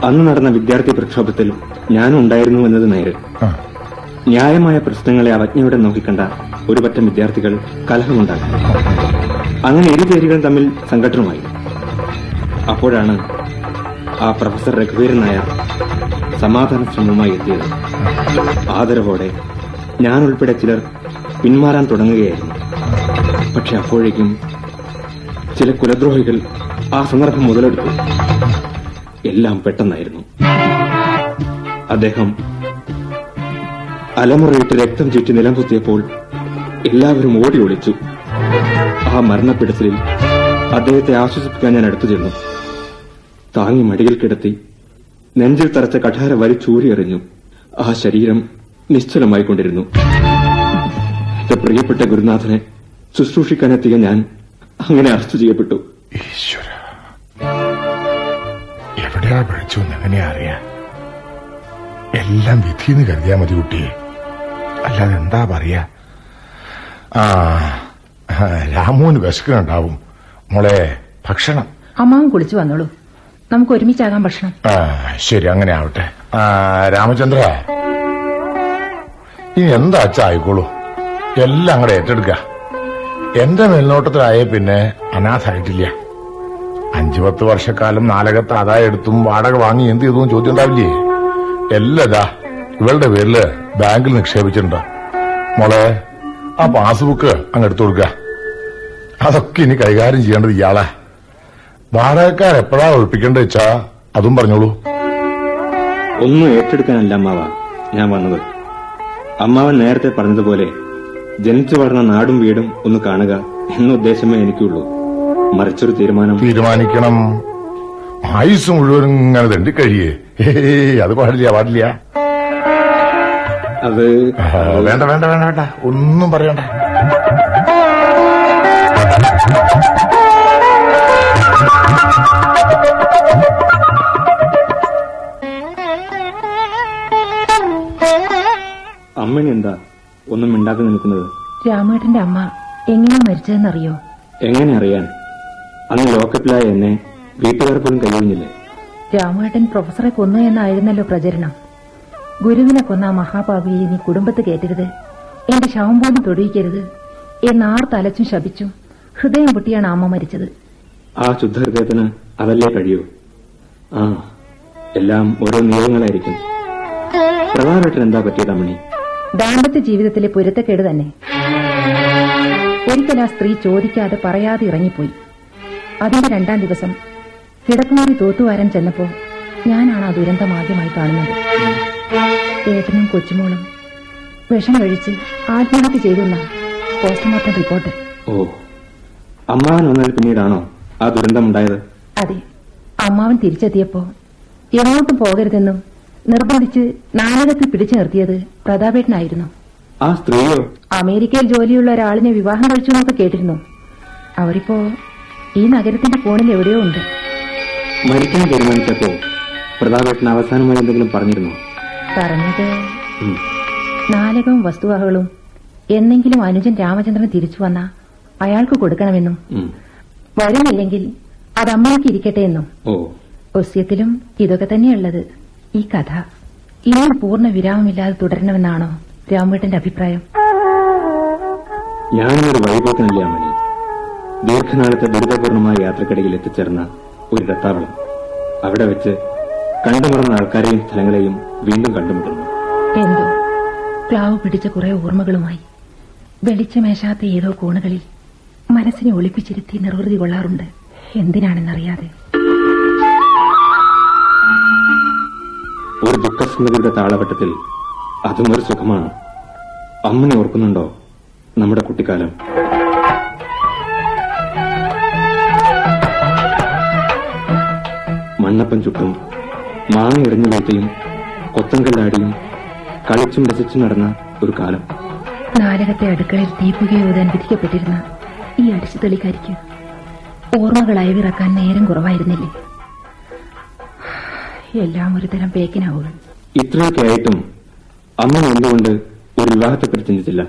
അന്ന് നടന്ന വിദ്യാർത്ഥി പ്രക്ഷോഭത്തിൽ ഞാനും ഉണ്ടായിരുന്നു എന്നത് നേര്. ആ. ന്യായമായ പ്രശ്നങ്ങളെ അവജ്ഞയോടെ നോക്കിക്കണ്ട ഒരു പറ്റം വിദ്യാർത്ഥികൾ കലഹമുണ്ടാക്കി. അങ്ങനെ ഇരുപേരുകൾ തമ്മിൽ സംഘടനമായി അപ്പോഴാണ് ആ പ്രൊഫസർ രഘുവീരൻ നായർ സമാധാന ശ്രമവുമായി എത്തിയത്. ആദരവോടെ ഞാൻ ഉൾപ്പെടെ ചിലർ പിന്മാറാൻ തുടങ്ങുകയായിരുന്നു. പക്ഷെ അപ്പോഴേക്കും ചില കുലദ്രോഹികൾ ആ സന്ദർഭം മുതലെടുത്തു. എല്ലാം പെട്ടെന്നായിരുന്നു. അദ്ദേഹം അലമുറയിട്ട് രക്തം ചുറ്റി നിലം കുത്തിയപ്പോൾ എല്ലാവരും ഓടി ഒളിച്ചു. ആ മരണപ്പെടുത്തലിൽ അദ്ദേഹത്തെ ആശ്വസിപ്പിക്കാൻ ഞാൻ അടുത്തു ചെന്നു. താങ്ങി മടിയിൽ കിടത്തി നെഞ്ചിൽ തറച്ച കഠാര വലിച്ചൂരിയെറിഞ്ഞു ആ ശരീരം നിശ്ചലമായിക്കൊണ്ടിരുന്നു. എന്റെ പ്രിയപ്പെട്ട ഗുരുനാഥനെ ശുശ്രൂഷിക്കാനെത്തിയ ഞാൻ അങ്ങനെ അറസ്റ്റ് ചെയ്യപ്പെട്ടു. ഈശ്വര. എവിടെയാ വിളിച്ചു എങ്ങനെയാ അറിയാ എല്ലാം വിധിന്ന് കരുതിയാ മതി കുട്ടിയെ അല്ലാതെ എന്താ പറയാ? ആ ആ, രാമുവിന് വിശക്കുന്നുണ്ടാവും. മോളെ ഭക്ഷണം. അമ്മാവും കുളിച്ചു വന്നോളൂ. നമുക്ക് ഒരുമിച്ചാകാം ഭക്ഷണം. ആ ശരി അങ്ങനെ ആവട്ടെ. ആ രാമചന്ദ്ര. ഇനി എന്താ അച്ഛ ആയിക്കോളൂ. എല്ലാം അങ്ങടെ ഏറ്റെടുക്ക. എന്റെ മേൽനോട്ടത്തിലായ പിന്നെ അനാഥായിട്ടില്ല. അഞ്ചു പത്ത് വർഷക്കാലം നാലകത്ത് ആദായം എടുത്തും വാടക വാങ്ങി എന്ത് ചെയ്തു ചോദ്യം ഉണ്ടാവില്ലേ? എല്ലതാ ഇവളുടെ പേരിൽ ബാങ്കിൽ നിക്ഷേപിച്ചിട്ടുണ്ട്. മോളെ ആ പാസ്ബുക്ക് അങ്ങ് എടുത്തു കൊടുക്ക. അതൊക്കെ ഇനി കൈകാര്യം ചെയ്യേണ്ടത് ഇയാളാ. വാടകക്കാർ എപ്പോഴാ ഒഴിപ്പിക്കേണ്ട വെച്ചാ അതും പറഞ്ഞോളൂ. ഒന്നും ഏറ്റെടുക്കാനല്ല അമ്മാവ ഞാൻ വന്നത്. അമ്മാവൻ നേരത്തെ പറഞ്ഞതുപോലെ ജനിച്ചു വളർന്ന നാടും വീടും ഒന്ന് കാണുക എന്ന ഉദ്ദേശമേ എനിക്കുള്ളൂ. മറിച്ചൊരു തീരുമാനം. തീരുമാനിക്കണം. ആയുസ് മുഴുവൻ ഇങ്ങനെ തെണ്ടി കഴിയേ. അത് പാടില്ല പാടില്ല. അത് വേണ്ട വേണ്ട വേണ്ട വേണ്ട. ഒന്നും പറയണ്ട. അമ്മന് എന്താ ഒന്നും മിണ്ടാതെ നിൽക്കുന്നത്? രാമേട്ടന്റെ അമ്മ എങ്ങനെ മരിച്ചതെന്നറിയോ? എങ്ങനെ അറിയാൻ? അന്ന് ലോക്കപ്പിലായ എന്നെ വീട്ടുകാർ പോലും കഴിയുന്നില്ലേ രാമേട്ടൻ പ്രൊഫസറെ കൊന്നു എന്നായിരുന്നല്ലോ പ്രചരണം. ഗുരുവിനെ കൊന്ന മഹാഭാവിയെ നീ കുടുംബത്ത് കയറ്റരുത്. എന്റെ ശവം പോലും തൊടിയിക്കരുത് എന്നാർ തലച്ചും ശപിച്ചും ഹൃദയം പൊട്ടിയാണ് അമ്മ മരിച്ചത്. ആ ശുദ്ധഹൃദയത്തിന് അതല്ലേ കഴിയൂ? ആ എല്ലാം ഓരോ നിയമങ്ങളായിരിക്കും. പ്രധാനമായിട്ടും എന്താ പറ്റിയത് അമ്മണി? ദാമ്പത്യ ജീവിതത്തിലെ പൊരുത്തക്കേട് തന്നെ. ഒരിക്കൽ ആ സ്ത്രീ ചോദിക്കാതെ പറയാതെ ഇറങ്ങിപ്പോയി. അതിന്റെ രണ്ടാം ദിവസം കിടക്കുമാറി തോത്തുവാരൻ ചെന്നപ്പോ ഞാനാണ് ആ ദുരന്തം ആദ്യമായി കാണുന്നത്. ഏട്ടനും കൊച്ചുമോളും വിഷം കഴിച്ച് ആത്മഹത്യ ചെയ്തെന്ന പോസ്റ്റ്മോർട്ടം റിപ്പോർട്ട്. ഓ അമ്മാവൻ വന്നതിന് പിന്നീടാണോ ആ ദുരന്തമുണ്ടായത് അതെ അമ്മാവൻ തിരിച്ചെത്തിയപ്പോ എങ്ങോട്ടും പോകരുതെന്നും നിർബന്ധിച്ച് നാടകത്തിൽ പിടിച്ചു നിർത്തിയത് പ്രതാപേട്ടനായിരുന്നു. ആ സ്ത്രീയോ? അമേരിക്കയിൽ ജോലിയുള്ള ഒരാളിനെ വിവാഹം കഴിച്ചു എന്നൊക്കെ കേട്ടിരുന്നു. അവരിപ്പോ ഈ നഗരത്തിന്റെ കോണിൽ എവിടെയോ ഉണ്ട്. മരിക്കാൻ തീരുമാനിച്ചപ്പോ പ്രതാപേട്ടൻ അവസാനമായി എന്തെങ്കിലും പറഞ്ഞിരുന്നു? പറഞ്ഞത്. നാലകവും വസ്തുവകകളും എന്നെങ്കിലും അനുജൻ രാമചന്ദ്രൻ തിരിച്ചു വന്ന അയാൾക്ക് കൊടുക്കണമെന്നും. വരുന്നില്ലെങ്കിൽ അത് അമ്മയ്ക്ക് ഇരിക്കട്ടെ എന്നും. ഒസ്യത്തിലും ഇതൊക്കെ തന്നെയുള്ളത് ഈ കഥ. ഇനിയും പൂർണ വിരാമമില്ലാതെ തുടരണമെന്നാണോ രാമേട്ടന്റെ അഭിപ്രായം? ഞാനൊരു വഴിപോക്കനല്ലേ അമ്മണി. ദീർഘനാളത്തെ ദുരിതപൂർണമായ യാത്രക്കിടയിൽ എത്തിച്ചേർന്ന ഒരു രത്താവളം അവിടെ വെച്ച് കണ്ടുമറന്ന ആൾക്കാരെയും സ്ഥലങ്ങളെയും വീണ്ടും കണ്ടുമുട്ടുന്നു. എന്തോ? പ്ലാവ് പിടിച്ച കുറെ ഓർമ്മകളുമായി. വെളിച്ചമേശാത്ത ഏതോ കോണുകളിൽ മനസ്സിനെ ഒളിപ്പിച്ചിരുത്തി നിർവൃതി കൊള്ളാറുണ്ട്. എന്തിനാണെന്നറിയാതെ. ഒരു ദുഃഖസ്മൃതിയുടെ താളവട്ടത്തിൽ അതും ഒരു സുഖമാണ്. അമ്മനെ ഓർക്കുന്നുണ്ടോ നമ്മുടെ കുട്ടിക്കാലം? മണ്ണപ്പൻ ചുട്ടും മാങ്ങ എറിഞ്ഞു കൊത്തം കൊത്തങ്കല്ലാടിയും കളിച്ചും രസിച്ചും നടന്ന ഒരു കാലം. നാരകത്തെ അടുക്കളയിൽ തീപ്പുകയോതാൻ വിധിക്കപ്പെട്ടിരുന്ന ഈ അടിച്ചു തെളിക്കാരിക്ക് ഓർമ്മകൾ അയവിറക്കാൻ നേരം കുറവായിരുന്നില്ലേ? എല്ലാം ഒരുതരം പേക്കിനാവുകൾ. ഇത്രയൊക്കെ ആയിട്ടും അമ്മ എന്തുകൊണ്ട് ഒരു വിവാഹത്തെപ്പറ്റി ചിന്തിച്ചില്ല?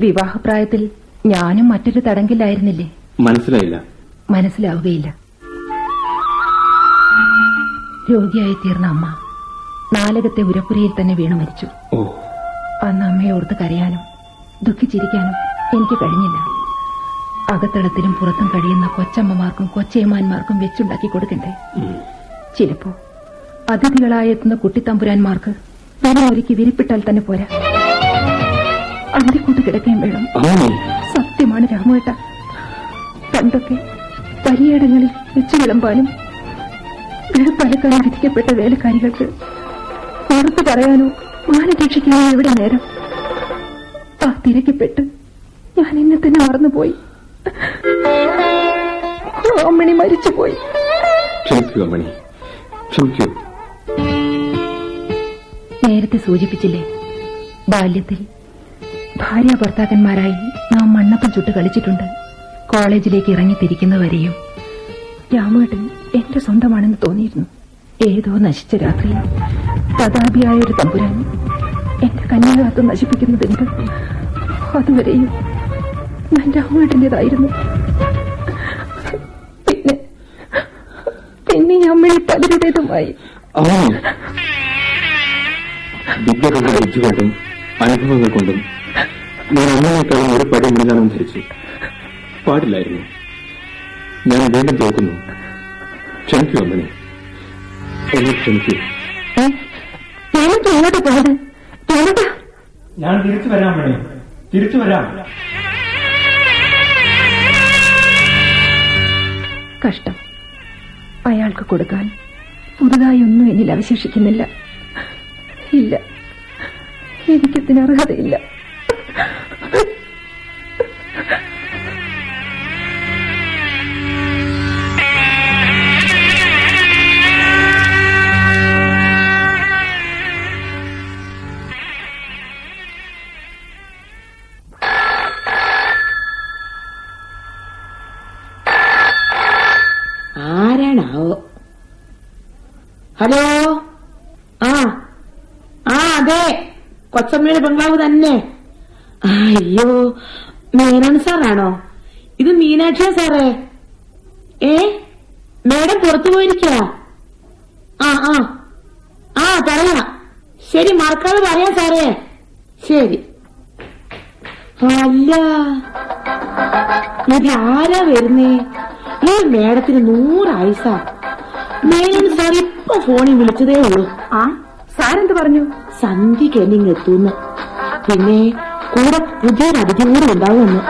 വിവാഹപ്രായത്തിൽ ഞാനും മറ്റൊരു തടങ്കിലായിരുന്നില്ലേ? മനസ്സിലായില്ല. മനസ്സിലാവുകയില്ല. രോഗിയായി തീർന്ന അമ്മ നാലകത്തെ ഉരപ്പുരയിൽ തന്നെ വീണു മരിച്ചു. അന്ന് അമ്മയെ ഓർത്ത് കരയാനും ദുഃഖിച്ചിരിക്കാനും എനിക്ക് കഴിഞ്ഞില്ല. അകത്തളത്തിലും പുറത്തും കഴിയുന്ന കൊച്ചമ്മമാർക്കും കൊച്ചേമാന്മാർക്കും വെച്ചുണ്ടാക്കി കൊടുക്കണ്ടേ. ചിലപ്പോ അതിഥികളായി എത്തുന്ന കുട്ടിത്തമ്പുരാന്മാർക്ക് വെള്ളം ഒരുക്കി വിരിപ്പിട്ടാൽ തന്നെ പോരാ. അന്തിക്കൂട്ട് കിടക്കുകയും വേണം. സത്യമാണ് രാമുവേട്ട. പണ്ടൊക്കെ വലിയിടങ്ങളിൽ വെച്ചു വിളമ്പാനും വെളുപ്പലക്കാനും വിധിക്കപ്പെട്ട വേലക്കാരികൾക്ക് പുറത്തു പറയാനോ മാനരക്ഷിക്കാനോ എവിടെ നേരം? ആ തിരക്കിപ്പെട്ട് ഞാൻ എന്നെ തന്നെ മറന്നുപോയി. അമ്മണി മരിച്ചുപോയി. ക്ഷമിക്കൂ അമ്മണി. ക്ഷമിക്കൂ. നേരത്തെ സൂചിപ്പിച്ചില്ലേ? ബാല്യത്തിൽ ഭാര്യ ഭർത്താക്കന്മാരായി നാം മണ്ണപ്പം ചുട്ട് കളിച്ചിട്ടുണ്ട്. കോളേജിലേക്ക് ഇറങ്ങിത്തിരിക്കുന്നവരെയും രാമേട്ടൻ എന്റെ സ്വന്തമാണെന്ന് തോന്നിയിരുന്നു. ഏതോ നശിച്ച രാത്രിയിൽ പ്രതാപിയായ ഒരു തമ്പുരാൻ എന്റെ കന്യാകാത്ത് നശിപ്പിക്കുന്നതെന്ത് അതുവരെയും ഞാൻ രാമേട്ടന്റേതായിരുന്നു. പിന്നെ പിന്നെ ഞാൻ പലരുടേതുമായി അമ്മ വെച്ചു കൊണ്ടും അനുഭവങ്ങൾ കൊണ്ടും ഞാൻ അമ്മയെക്കാളും ഒരു പടി മുന്നിലാണെന്ന് ധരിച്ചു പാടില്ലായിരുന്നു. ഞാൻ വീണ്ടും തോക്കുന്നു ക്ഷമിക്കൂ അമ്മനെ. എന്നെ ക്ഷമിക്കൂ. ഞാൻ തിരിച്ചു വരാം മണി തിരിച്ചു വരാം. കഷ്ടം. അയാൾക്ക് കൊടുക്കാൻ പുതുതായി ഒന്നും എന്നിൽ അവശേഷിക്കുന്നില്ല. ഇല്ല. എനിക്കതിന് അർഹതയില്ല. ഹലോ? ആ. ആ അതെ. കൊച്ചമ്മയുടെ ബംഗ്ലാവ് തന്നെ. അയ്യോ. മേനോൻ സാറാണോ? ഇത് മീനാക്ഷിയ സാറേ. ഏ? മേഡം പുറത്തു പോയിരിക്ക ആ ആ. ആ പറയാ. ശരി മറക്കാതെ പറയാ സാറേ. ശരി. അല്ല. ഇത് ആരാ വരുന്നേ? ഈ മേഡത്തിന് നൂറായുസ മേനോൻ സാർ ഇപ്പൊ ഫോണിൽ വിളിച്ചതേ ഉള്ളൂ. ആ? സാരെന്ത് പറഞ്ഞു? സന്ധ്യക്ക് എന്നിങ് എത്തൂന്ന് പിന്നെ കൂടെ പുതിയൊരു അതിഥി കൂടെ ഉണ്ടാവുമെന്ന്.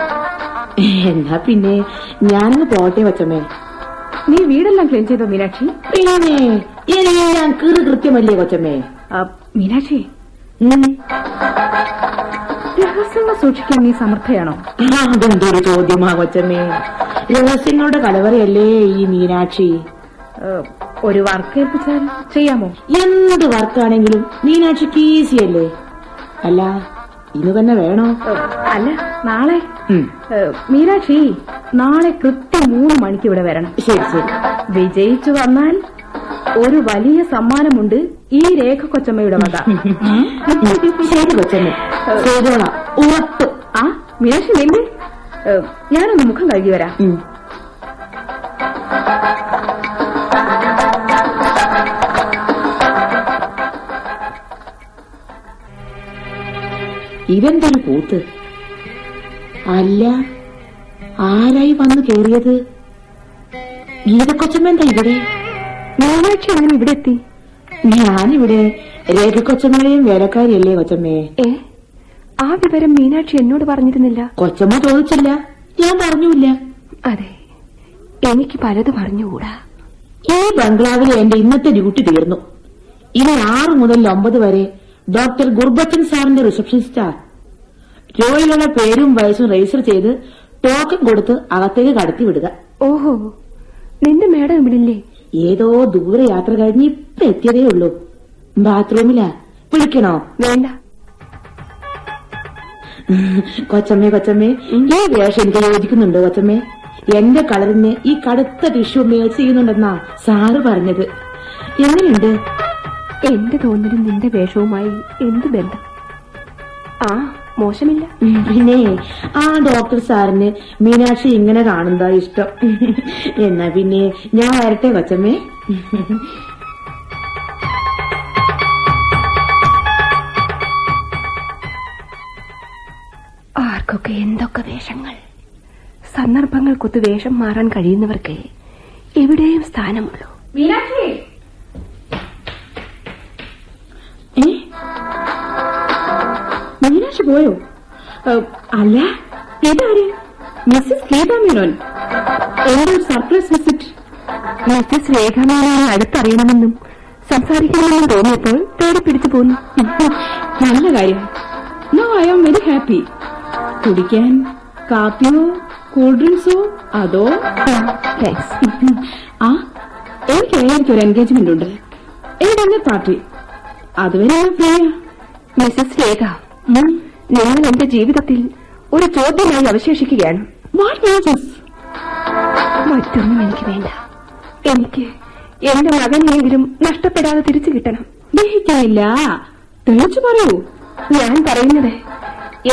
എന്നാ പിന്നെ ഞാനൊന്ന് പോട്ടെ വച്ചമ്മേ. നീ വീടെല്ലാം ക്ലീൻ ചെയ്തോ മീനാക്ഷി? പിന്നെ എല്ലാം കീറ് കൃത്യമല്ലേ കൊച്ചമ്മേ മീനാക്ഷി. രഹസ്യങ്ങൾ സൂക്ഷിക്കാൻ നീ സമർത്ഥയാണോ? അതെന്തൊരു ചോദ്യമാ കൊച്ചമ്മേ രഹസ്യങ്ങളുടെ കലവറയല്ലേ ഈ മീനാക്ഷി. ഒരു വർക്ക് ഏൽപ്പിച്ചാൽ ചെയ്യാമോ? എന്ത് വർക്കാണെങ്കിലും മീനാക്ഷിക്ക് ഈസി അല്ലേ? അല്ല ഇന്ന് തന്നെ വേണോ? അല്ല നാളെ. മീനാക്ഷി നാളെ കൃത്യം മൂന്ന് മണിക്ക് ഇവിടെ വരണം. ശരി ശരി. വിജയിച്ചു വന്നാൽ ഒരു വലിയ സമ്മാനമുണ്ട് ഈ രേഖ കൊച്ചമ്മയുടെ വക ശരി കൊച്ചമ്മ. ഉറപ്പ്. ആ മീനാക്ഷി നിന്നെ ഞാനൊന്ന് മുഖം കഴുകി വരാം. ഇതെന്തൊരു കൂത്ത് അല്ല ആരായി വന്നു കേറിയത്? ഗീതക്കൊച്ചമ്മ എന്താ ഇവിടെ? ഞായറാഴ്ച അങ്ങനെ ഇവിടെ എത്തി. ഞാനിവിടെ രേഖക്കൊച്ചമ്മയും വേലക്കാരിയല്ലേ കൊച്ചമ്മേ? ഏ? ആ വിവരം മീനാക്ഷി എന്നോട് പറഞ്ഞിരുന്നില്ല. കൊച്ചമ്മ ചോദിച്ചില്ല. ഞാൻ പറഞ്ഞില്ല അതെ എനിക്ക് പലതും അറിഞ്ഞുകൂടാ. ഈ ബംഗ്ലാവിലെ എന്റെ ഇന്നത്തെ ഡ്യൂട്ടി തീർന്നു. ഇനി ആറ് മുതൽ ഒമ്പത് വരെ ഡോക്ടർ ഗുർബച്ചൻ സാറിന്റെ റിസപ്ഷനിസ്റ്റാ രോഗികളുടെ പേരും വയസ്സും രജിസ്റ്റർ ചെയ്ത് ടോക്കൺ കൊടുത്ത് അകത്തേക്ക് കടത്തി വിടുക ഓഹോ നിന്റെ മേഡം ഇവിടില്ലേ? ഏതോ ദൂരെ യാത്ര കഴിഞ്ഞ് ഇപ്പൊ എത്തിയതേ ഉള്ളൂ. ബാത്റൂമിലാ. വിളിക്കണോ? വേണ്ട. കൊച്ചമ്മേ കൊച്ചമ്മേ ഈ വേഷം എനിക്ക് യോജിക്കുന്നുണ്ടോ കൊച്ചമ്മേ? എന്റെ കളറിന് ഈ കടുത്ത ടിഷ്യൂ മേൽ ചെയ്യുന്നുണ്ടെന്നാ സാറ് പറഞ്ഞത്. എങ്ങനെയുണ്ട്? എന്റെ തോന്നലും നിന്റെ വേഷവുമായി എന്ത് ബന്ധം? ആ മോശമില്ല. പിന്നെ ആ ഡോക്ടർ സാറിന് മീനാക്ഷി ഇങ്ങനെ കാണുന്നതാ ഇഷ്ടം. എന്നാ പിന്നെ ഞാൻ വരട്ടെ കൊച്ചമ്മേ. ആർക്കൊക്കെ എന്തൊക്കെ വേഷങ്ങൾ? സന്ദർഭങ്ങൾക്കൊത്ത് വേഷം മാറാൻ കഴിയുന്നവർക്ക് എവിടെയും സ്ഥാനമുള്ളൂ. മീനാക്ഷി! ഏ? മീനാക്ഷി പോയോ? അല്ല ഇതാര്? മിസ്സസ് ഗീതാമേനോൻ എന്റെ ഒരു സർപ്രൈസ് വിസിറ്റ്. മിസ്സസ് രേഖാമേനോനെ അടുത്തറിയണമെന്നും സംസാരിക്കണമെന്നും തോന്നിയപ്പോൾ തേടി പിടിച്ചു പോന്നു. നല്ല കാര്യം. No I am very happy കുടിക്കാൻ കാപ്പിയോ കൂൾ ഡ്രിങ്ക്സോ അതോ? ആ എനിക്ക് ഒരു എൻഗേജ്മെന്റ് ഉണ്ട്. ഏതെങ്കിലും പാർട്ടി? അതുവരെ പ്രിയ? മിസസ് രേഖ. നിങ്ങൾ എന്റെ ജീവിതത്തിൽ ഒരു ചോദ്യമായി അവശേഷിക്കുകയാണ്. മറ്റൊന്നും എനിക്ക് വേണ്ട. എനിക്ക് എന്റെ മകനെയെങ്കിലും നഷ്ടപ്പെടാതെ തിരിച്ചു കിട്ടണം. ദഹിക്കാനില്ല തെളിച്ചു പറയൂ. ഞാൻ പറയുന്നത്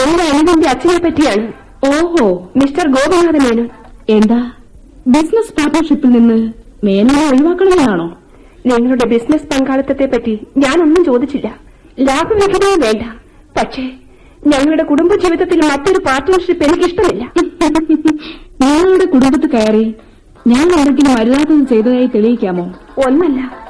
എന്റെ അനുവിന്റെ അച്ഛനെ പറ്റിയാണ്. ഓഹോ. മിസ്റ്റർ ഗോപിനാഥ മേനോൻ എന്താ? ബിസിനസ് പാർട്ണർഷിപ്പിൽ നിന്ന് മേനോനെ ഒഴിവാക്കണമെന്നാണോ നിങ്ങളുടെ ബിസിനസ് പങ്കാളിത്തത്തെ പറ്റി ഞാനൊന്നും ചോദിച്ചില്ല. ലാഭവിഹിതവും വേണ്ട. പക്ഷേ ഞങ്ങളുടെ കുടുംബ ജീവിതത്തിൽ മറ്റൊരു പാർട്ട്ണർഷിപ്പ് എനിക്കിഷ്ടമില്ല. നിങ്ങളുടെ കുടുംബത്തിൽ കയറി ഞാൻ എന്തെങ്കിലും അരുതാത്തത് ചെയ്തതായി തെളിയിക്കാമോ? ഒന്നല്ല.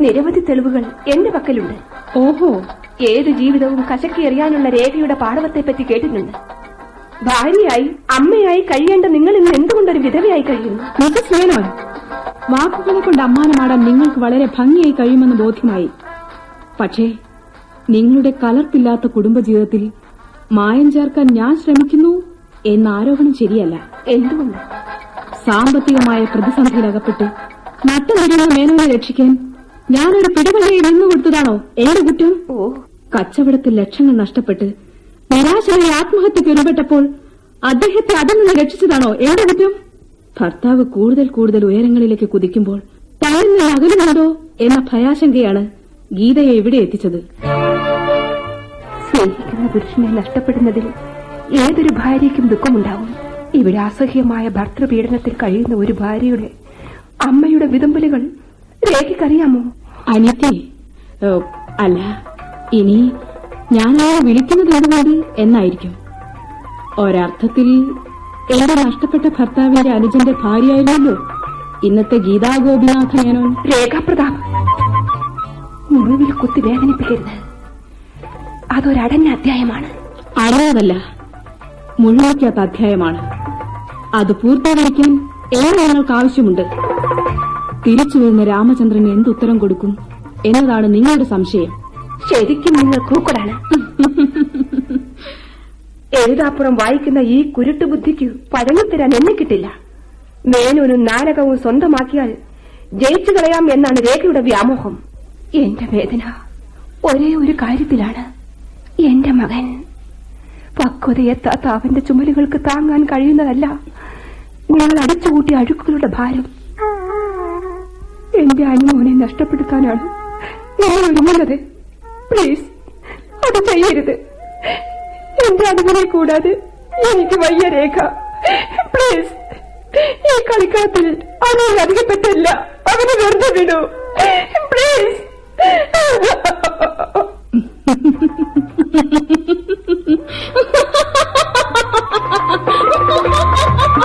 നിരവധി തെളിവുകൾ എന്റെ പക്കലുണ്ട്. ഓഹോ. ഏത് ജീവിതവും കശക്കി എറിയാനുള്ള രേഖയുടെ പാടവത്തെ പറ്റി കേട്ടിട്ടുണ്ട്. ഭാര്യയായി അമ്മയായി കഴിയേണ്ട നിങ്ങൾ ഇന്ന് എന്തുകൊണ്ടൊരു വിധവയായി കഴിയുന്നു? മിസസ് മേനോൻ വാക്കുകളെ കൊണ്ട് അമ്മാനമാടാൻ നിങ്ങൾക്ക് വളരെ ഭംഗിയായി കഴിയുമെന്ന് ബോധ്യമായി. പക്ഷേ നിങ്ങളുടെ കലർപ്പില്ലാത്ത കുടുംബജീവിതത്തിൽ മായം ചേർക്കാൻ ഞാൻ ശ്രമിക്കുന്നു എന്ന ആരോപണം ശരിയല്ല. എന്തുകൊണ്ട്? സാമ്പത്തികമായ പ്രതിസന്ധിയിലകപ്പെട്ട് നട്ടനടിയുള്ള മേനോനെ രക്ഷിക്കാൻ ഞാനൊരു പിടിവള്ളിയിൽ നിന്നു കൊടുത്തതാണോ? എന്റെ കുറ്റം? കച്ചവടത്തിൽ ലക്ഷങ്ങൾ നഷ്ടപ്പെട്ട് നിരാശനായി ആത്മഹത്യക്ക് ഒരുപെട്ടപ്പോൾ അദ്ദേഹത്തെ അതിൽ നിന്ന് രക്ഷിച്ചതാണോ? എവിടെ കുറ്റം ഭർത്താവ് കൂടുതൽ കൂടുതൽ ഉയരങ്ങളിലേക്ക് കുതിക്കുമ്പോൾ തളർന്ന് അകലുന്നുണ്ടോ എന്ന ഭയാശങ്കയാണ് ഗീതയെ ഇവിടെ എത്തിച്ചത്. സ്നേഹിക്കുന്ന പുരുഷനെ നഷ്ടപ്പെടുന്നതിൽ ഏതൊരു ഭാര്യയ്ക്കും ദുഃഖമുണ്ടാവും. ഇവിടെ അസഹ്യമായ ഭർത്തൃപീഡനത്തിൽ കഴിയുന്ന ഒരു ഭാര്യയുടെ അമ്മയുടെ വിതുമ്പലുകൾ രേഖയ്ക്കറിയാമോ? അനിയത്തി ഏ, അല്ല ഇനി ഞാൻ അയാളെ വിളിക്കുന്നത് എന്തുകൊണ്ട് എന്നായിരിക്കും. ഒരർത്ഥത്തിൽ എന്റെ നഷ്ടപ്പെട്ട ഭർത്താവിന്റെ അനുജന്റെ ഭാര്യയായിരുന്നല്ലോ ഇന്നത്തെ ഗീതാ ഗോപിനാഥ മേനോൻ രേഖാപ്രതാപ് മുറിവിൽ കുത്തി വേദനിപ്പിക്കരുത്. അതൊരടഞ്ഞ അധ്യായമാണ്. അറിയാതല്ല മുഴുവയ്ക്കാത്ത അധ്യായമാണ്. അത് പൂർത്തീകരിക്കാൻ ഏറെ ഞങ്ങൾക്ക് ആവശ്യമുണ്ട്. തിരിച്ചു വരുന്ന രാമചന്ദ്രൻ എന്തുത്തരം കൊടുക്കും എന്നതാണ് നിങ്ങളുടെ സംശയം. ശരിക്കും നിങ്ങൾ കൂക്കടാണ് എഴുതാപ്പുറം വായിക്കുന്ന ഈ കുരുട്ടു ബുദ്ധിക്ക് പഴങ്ങിത്തരാൻ എന്നെ കിട്ടില്ല. മേനോനും നാരകവും സ്വന്തമാക്കിയാൽ ജയിച്ചു കളയാം എന്നാണ് രേഖയുടെ വ്യാമോഹം. എന്റെ വേദന ഒരേ ഒരു കാര്യത്തിലാണ്. എന്റെ മകൻ. പക്വതയെത്താത്ത അവന്റെ ചുമലുകൾക്ക് താങ്ങാൻ കഴിയുന്നതല്ല. നിങ്ങൾ അടച്ചുകൂട്ടിയ അഴുക്കുകളുടെ ഭാരം. എന്റെ അനുമോനെ നഷ്ടപ്പെടുത്താനാണ് നിങ്ങൾ ഒരുങ്ങുന്നത്. പ്ലീസ് അത് ചെയ്യരുത്. എന്റെ അനുമനെ കൂടാതെ എനിക്ക് വയ്യ രേഖ. പ്ലീസ് ഈ കളിക്കളത്തിൽ അവനെ അധികപ്പെട്ടല്ല. അവനെ വെറുതെ വിടൂ. പ്ലീസ്. മേനോ [LAUGHS]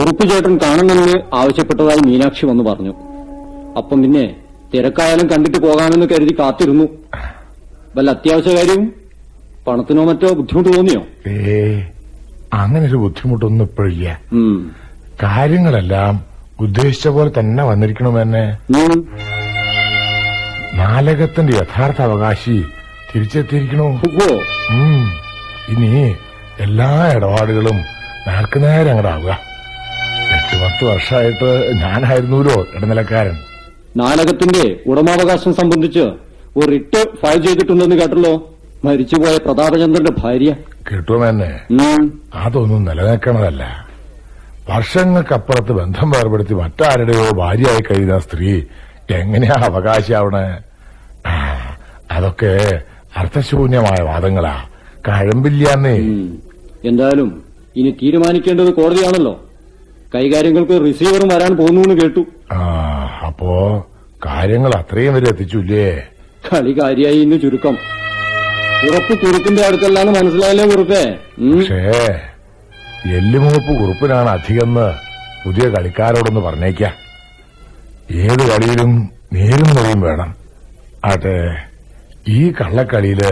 കുറുപ്പ് ചേട്ടൻ കാണണമെന്ന് ആവശ്യപ്പെട്ടതായി മീനാക്ഷി വന്നു പറഞ്ഞു. അപ്പം പിന്നെ തിരക്കായാലും കണ്ടിട്ട് പോകാമെന്ന് കരുതി കാത്തിരുന്നു. വല്ല അത്യാവശ്യ കാര്യവും പണത്തിനോ മറ്റോ ബുദ്ധിമുട്ട് തോന്നിയോ? ഏ അങ്ങനെ ഒരു ബുദ്ധിമുട്ടൊന്നും ഇപ്പോഴില്ല. കാര്യങ്ങളെല്ലാം ഉദ്ദേശിച്ച പോലെ തന്നെ വന്നിരിക്കണമെന്നെ. നാലകത്തിന്റെ യഥാർത്ഥ അവകാശി തിരിച്ചെത്തിയിരിക്കണോ. ഇനി എല്ലാ ഇടപാടുകളും നേർക്ക് അങ്ങോട്ടാവുക പത്ത് വർഷമായിട്ട് ഞാനായിരുന്നൂലോ ഇടനിലക്കാരൻ. നാടകത്തിന്റെ ഉടമാവകാശം സംബന്ധിച്ച് ഒരു റിട്ട് ഫയൽ ചെയ്തിട്ടുണ്ടെന്ന് കേട്ടല്ലോ? മരിച്ചുപോയ പ്രതാപചന്ദ്രന്റെ ഭാര്യ. കിട്ടുമെന്നെ. അതൊന്നും നിലനിൽക്കണതല്ല. വർഷങ്ങൾക്കപ്പുറത്ത് ബന്ധം വേർപെടുത്തി മറ്റാരുടെയോ ഭാര്യയായി കഴിയുന്ന സ്ത്രീ എങ്ങനെയാ അവകാശിയാവണേ? അതൊക്കെ അർത്ഥശൂന്യമായ വാദങ്ങളാ. കഴമ്പില്ലാന്നേ. എന്തായാലും ഇനി തീരുമാനിക്കേണ്ടത് കോടതിയാണല്ലോ. കൈകാര്യങ്ങൾക്ക് റിസീവറും വരാൻ പോകുന്നു കേട്ടു. ആ അപ്പോ കാര്യങ്ങൾ അത്രയും വരെ എത്തിച്ചില്ലേ? കളി കാര്യായി ഇന്ന് ചുരുക്കം. ഉറപ്പ് കുറുപ്പിന്റെ അടുത്തല്ലാന്ന് മനസ്സിലായല്ലേ കുറുപ്പേ. പക്ഷേ എല്ലുമൂപ്പ് കുറുപ്പിനാണ് അധികമെന്ന് പുതിയ കളിക്കാരോടൊന്ന് പറഞ്ഞേക്ക. ഏത് കളിയിലും നേരും നിറയും വേണം. ആട്ടെ ഈ കള്ളക്കളിയിൽ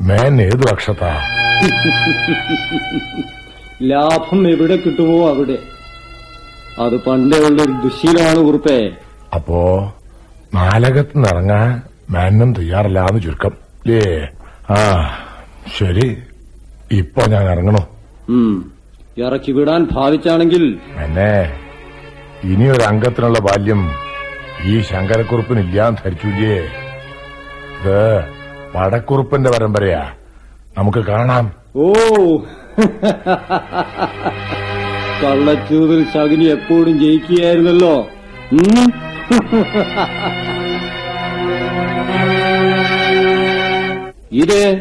മേൻ ഏത് പക്ഷത്താ? ലാഭം എവിടെ കിട്ടുമോ അവിടെ. അത് പണ്ടേ ഉള്ള ഒരു ദുശീലമാണ് കുറുപ്പേ. അപ്പോ നാലകത്ത് ഇറങ്ങാൻ തയ്യാറല്ല എന്ന് ചുരുക്കം. ലേ ആ ശരി. ഇപ്പൊ ഞാൻ ഇറങ്ങണോ. ഇറക്കി വിടാൻ ഭാവിച്ചാണെങ്കിൽ. എന്നെ ഇനിയൊരു അംഗത്തിനുള്ള ബാല്യം ഈ ശങ്കരക്കുറുപ്പിനില്ലാന്ന് ധരിച്ചില്ലേ? ഇത് പടക്കുറുപ്പിന്റെ പരമ്പരയാ. നമുക്ക് കാണാം. ഓ. [LAUGHS] കള്ളച്ചൂതിൽ ശകുനി എപ്പോഴും ജയിക്കുകയായിരുന്നല്ലോ. ഇരേ ഇതേ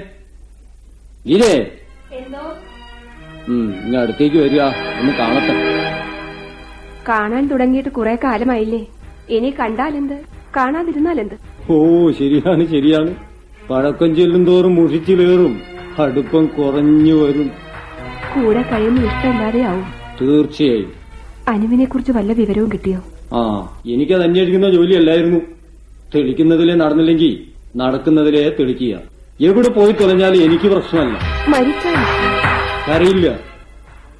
ഇതേ. ഉം, ഇങ്ങ് അടുത്തേക്ക് വരിക. ഒന്ന് കാണട്ടെ. കാണാൻ തുടങ്ങിയിട്ട് കുറെ കാലമായില്ലേ. ഇനി കണ്ടാലെന്ത്? കാണാതിരുന്നാലെന്ത്? ഓ ശരിയാണ് ശരിയാണ്. പഴക്കം ചെല്ലും തോറും മുഷിച്ചിലേറും. അടുപ്പം കുറഞ്ഞു വരും. കൂടെ കഴിയുന്ന ഇഷ്ടമില്ലാതെ ആവും തീർച്ചയായും. അനുവിനെ കുറിച്ച് വല്ല വിവരവും കിട്ടിയോ? ആ എനിക്കത് അന്വേഷിക്കുന്ന ജോലിയല്ലായിരുന്നു. തെളിക്കുന്നതിലെ നടന്നില്ലെങ്കിൽ നടക്കുന്നതിലെ തെളിക്കുക. എവിടെ പോയി തുലഞ്ഞാലും എനിക്ക് പ്രശ്നമല്ല. അറിയില്ല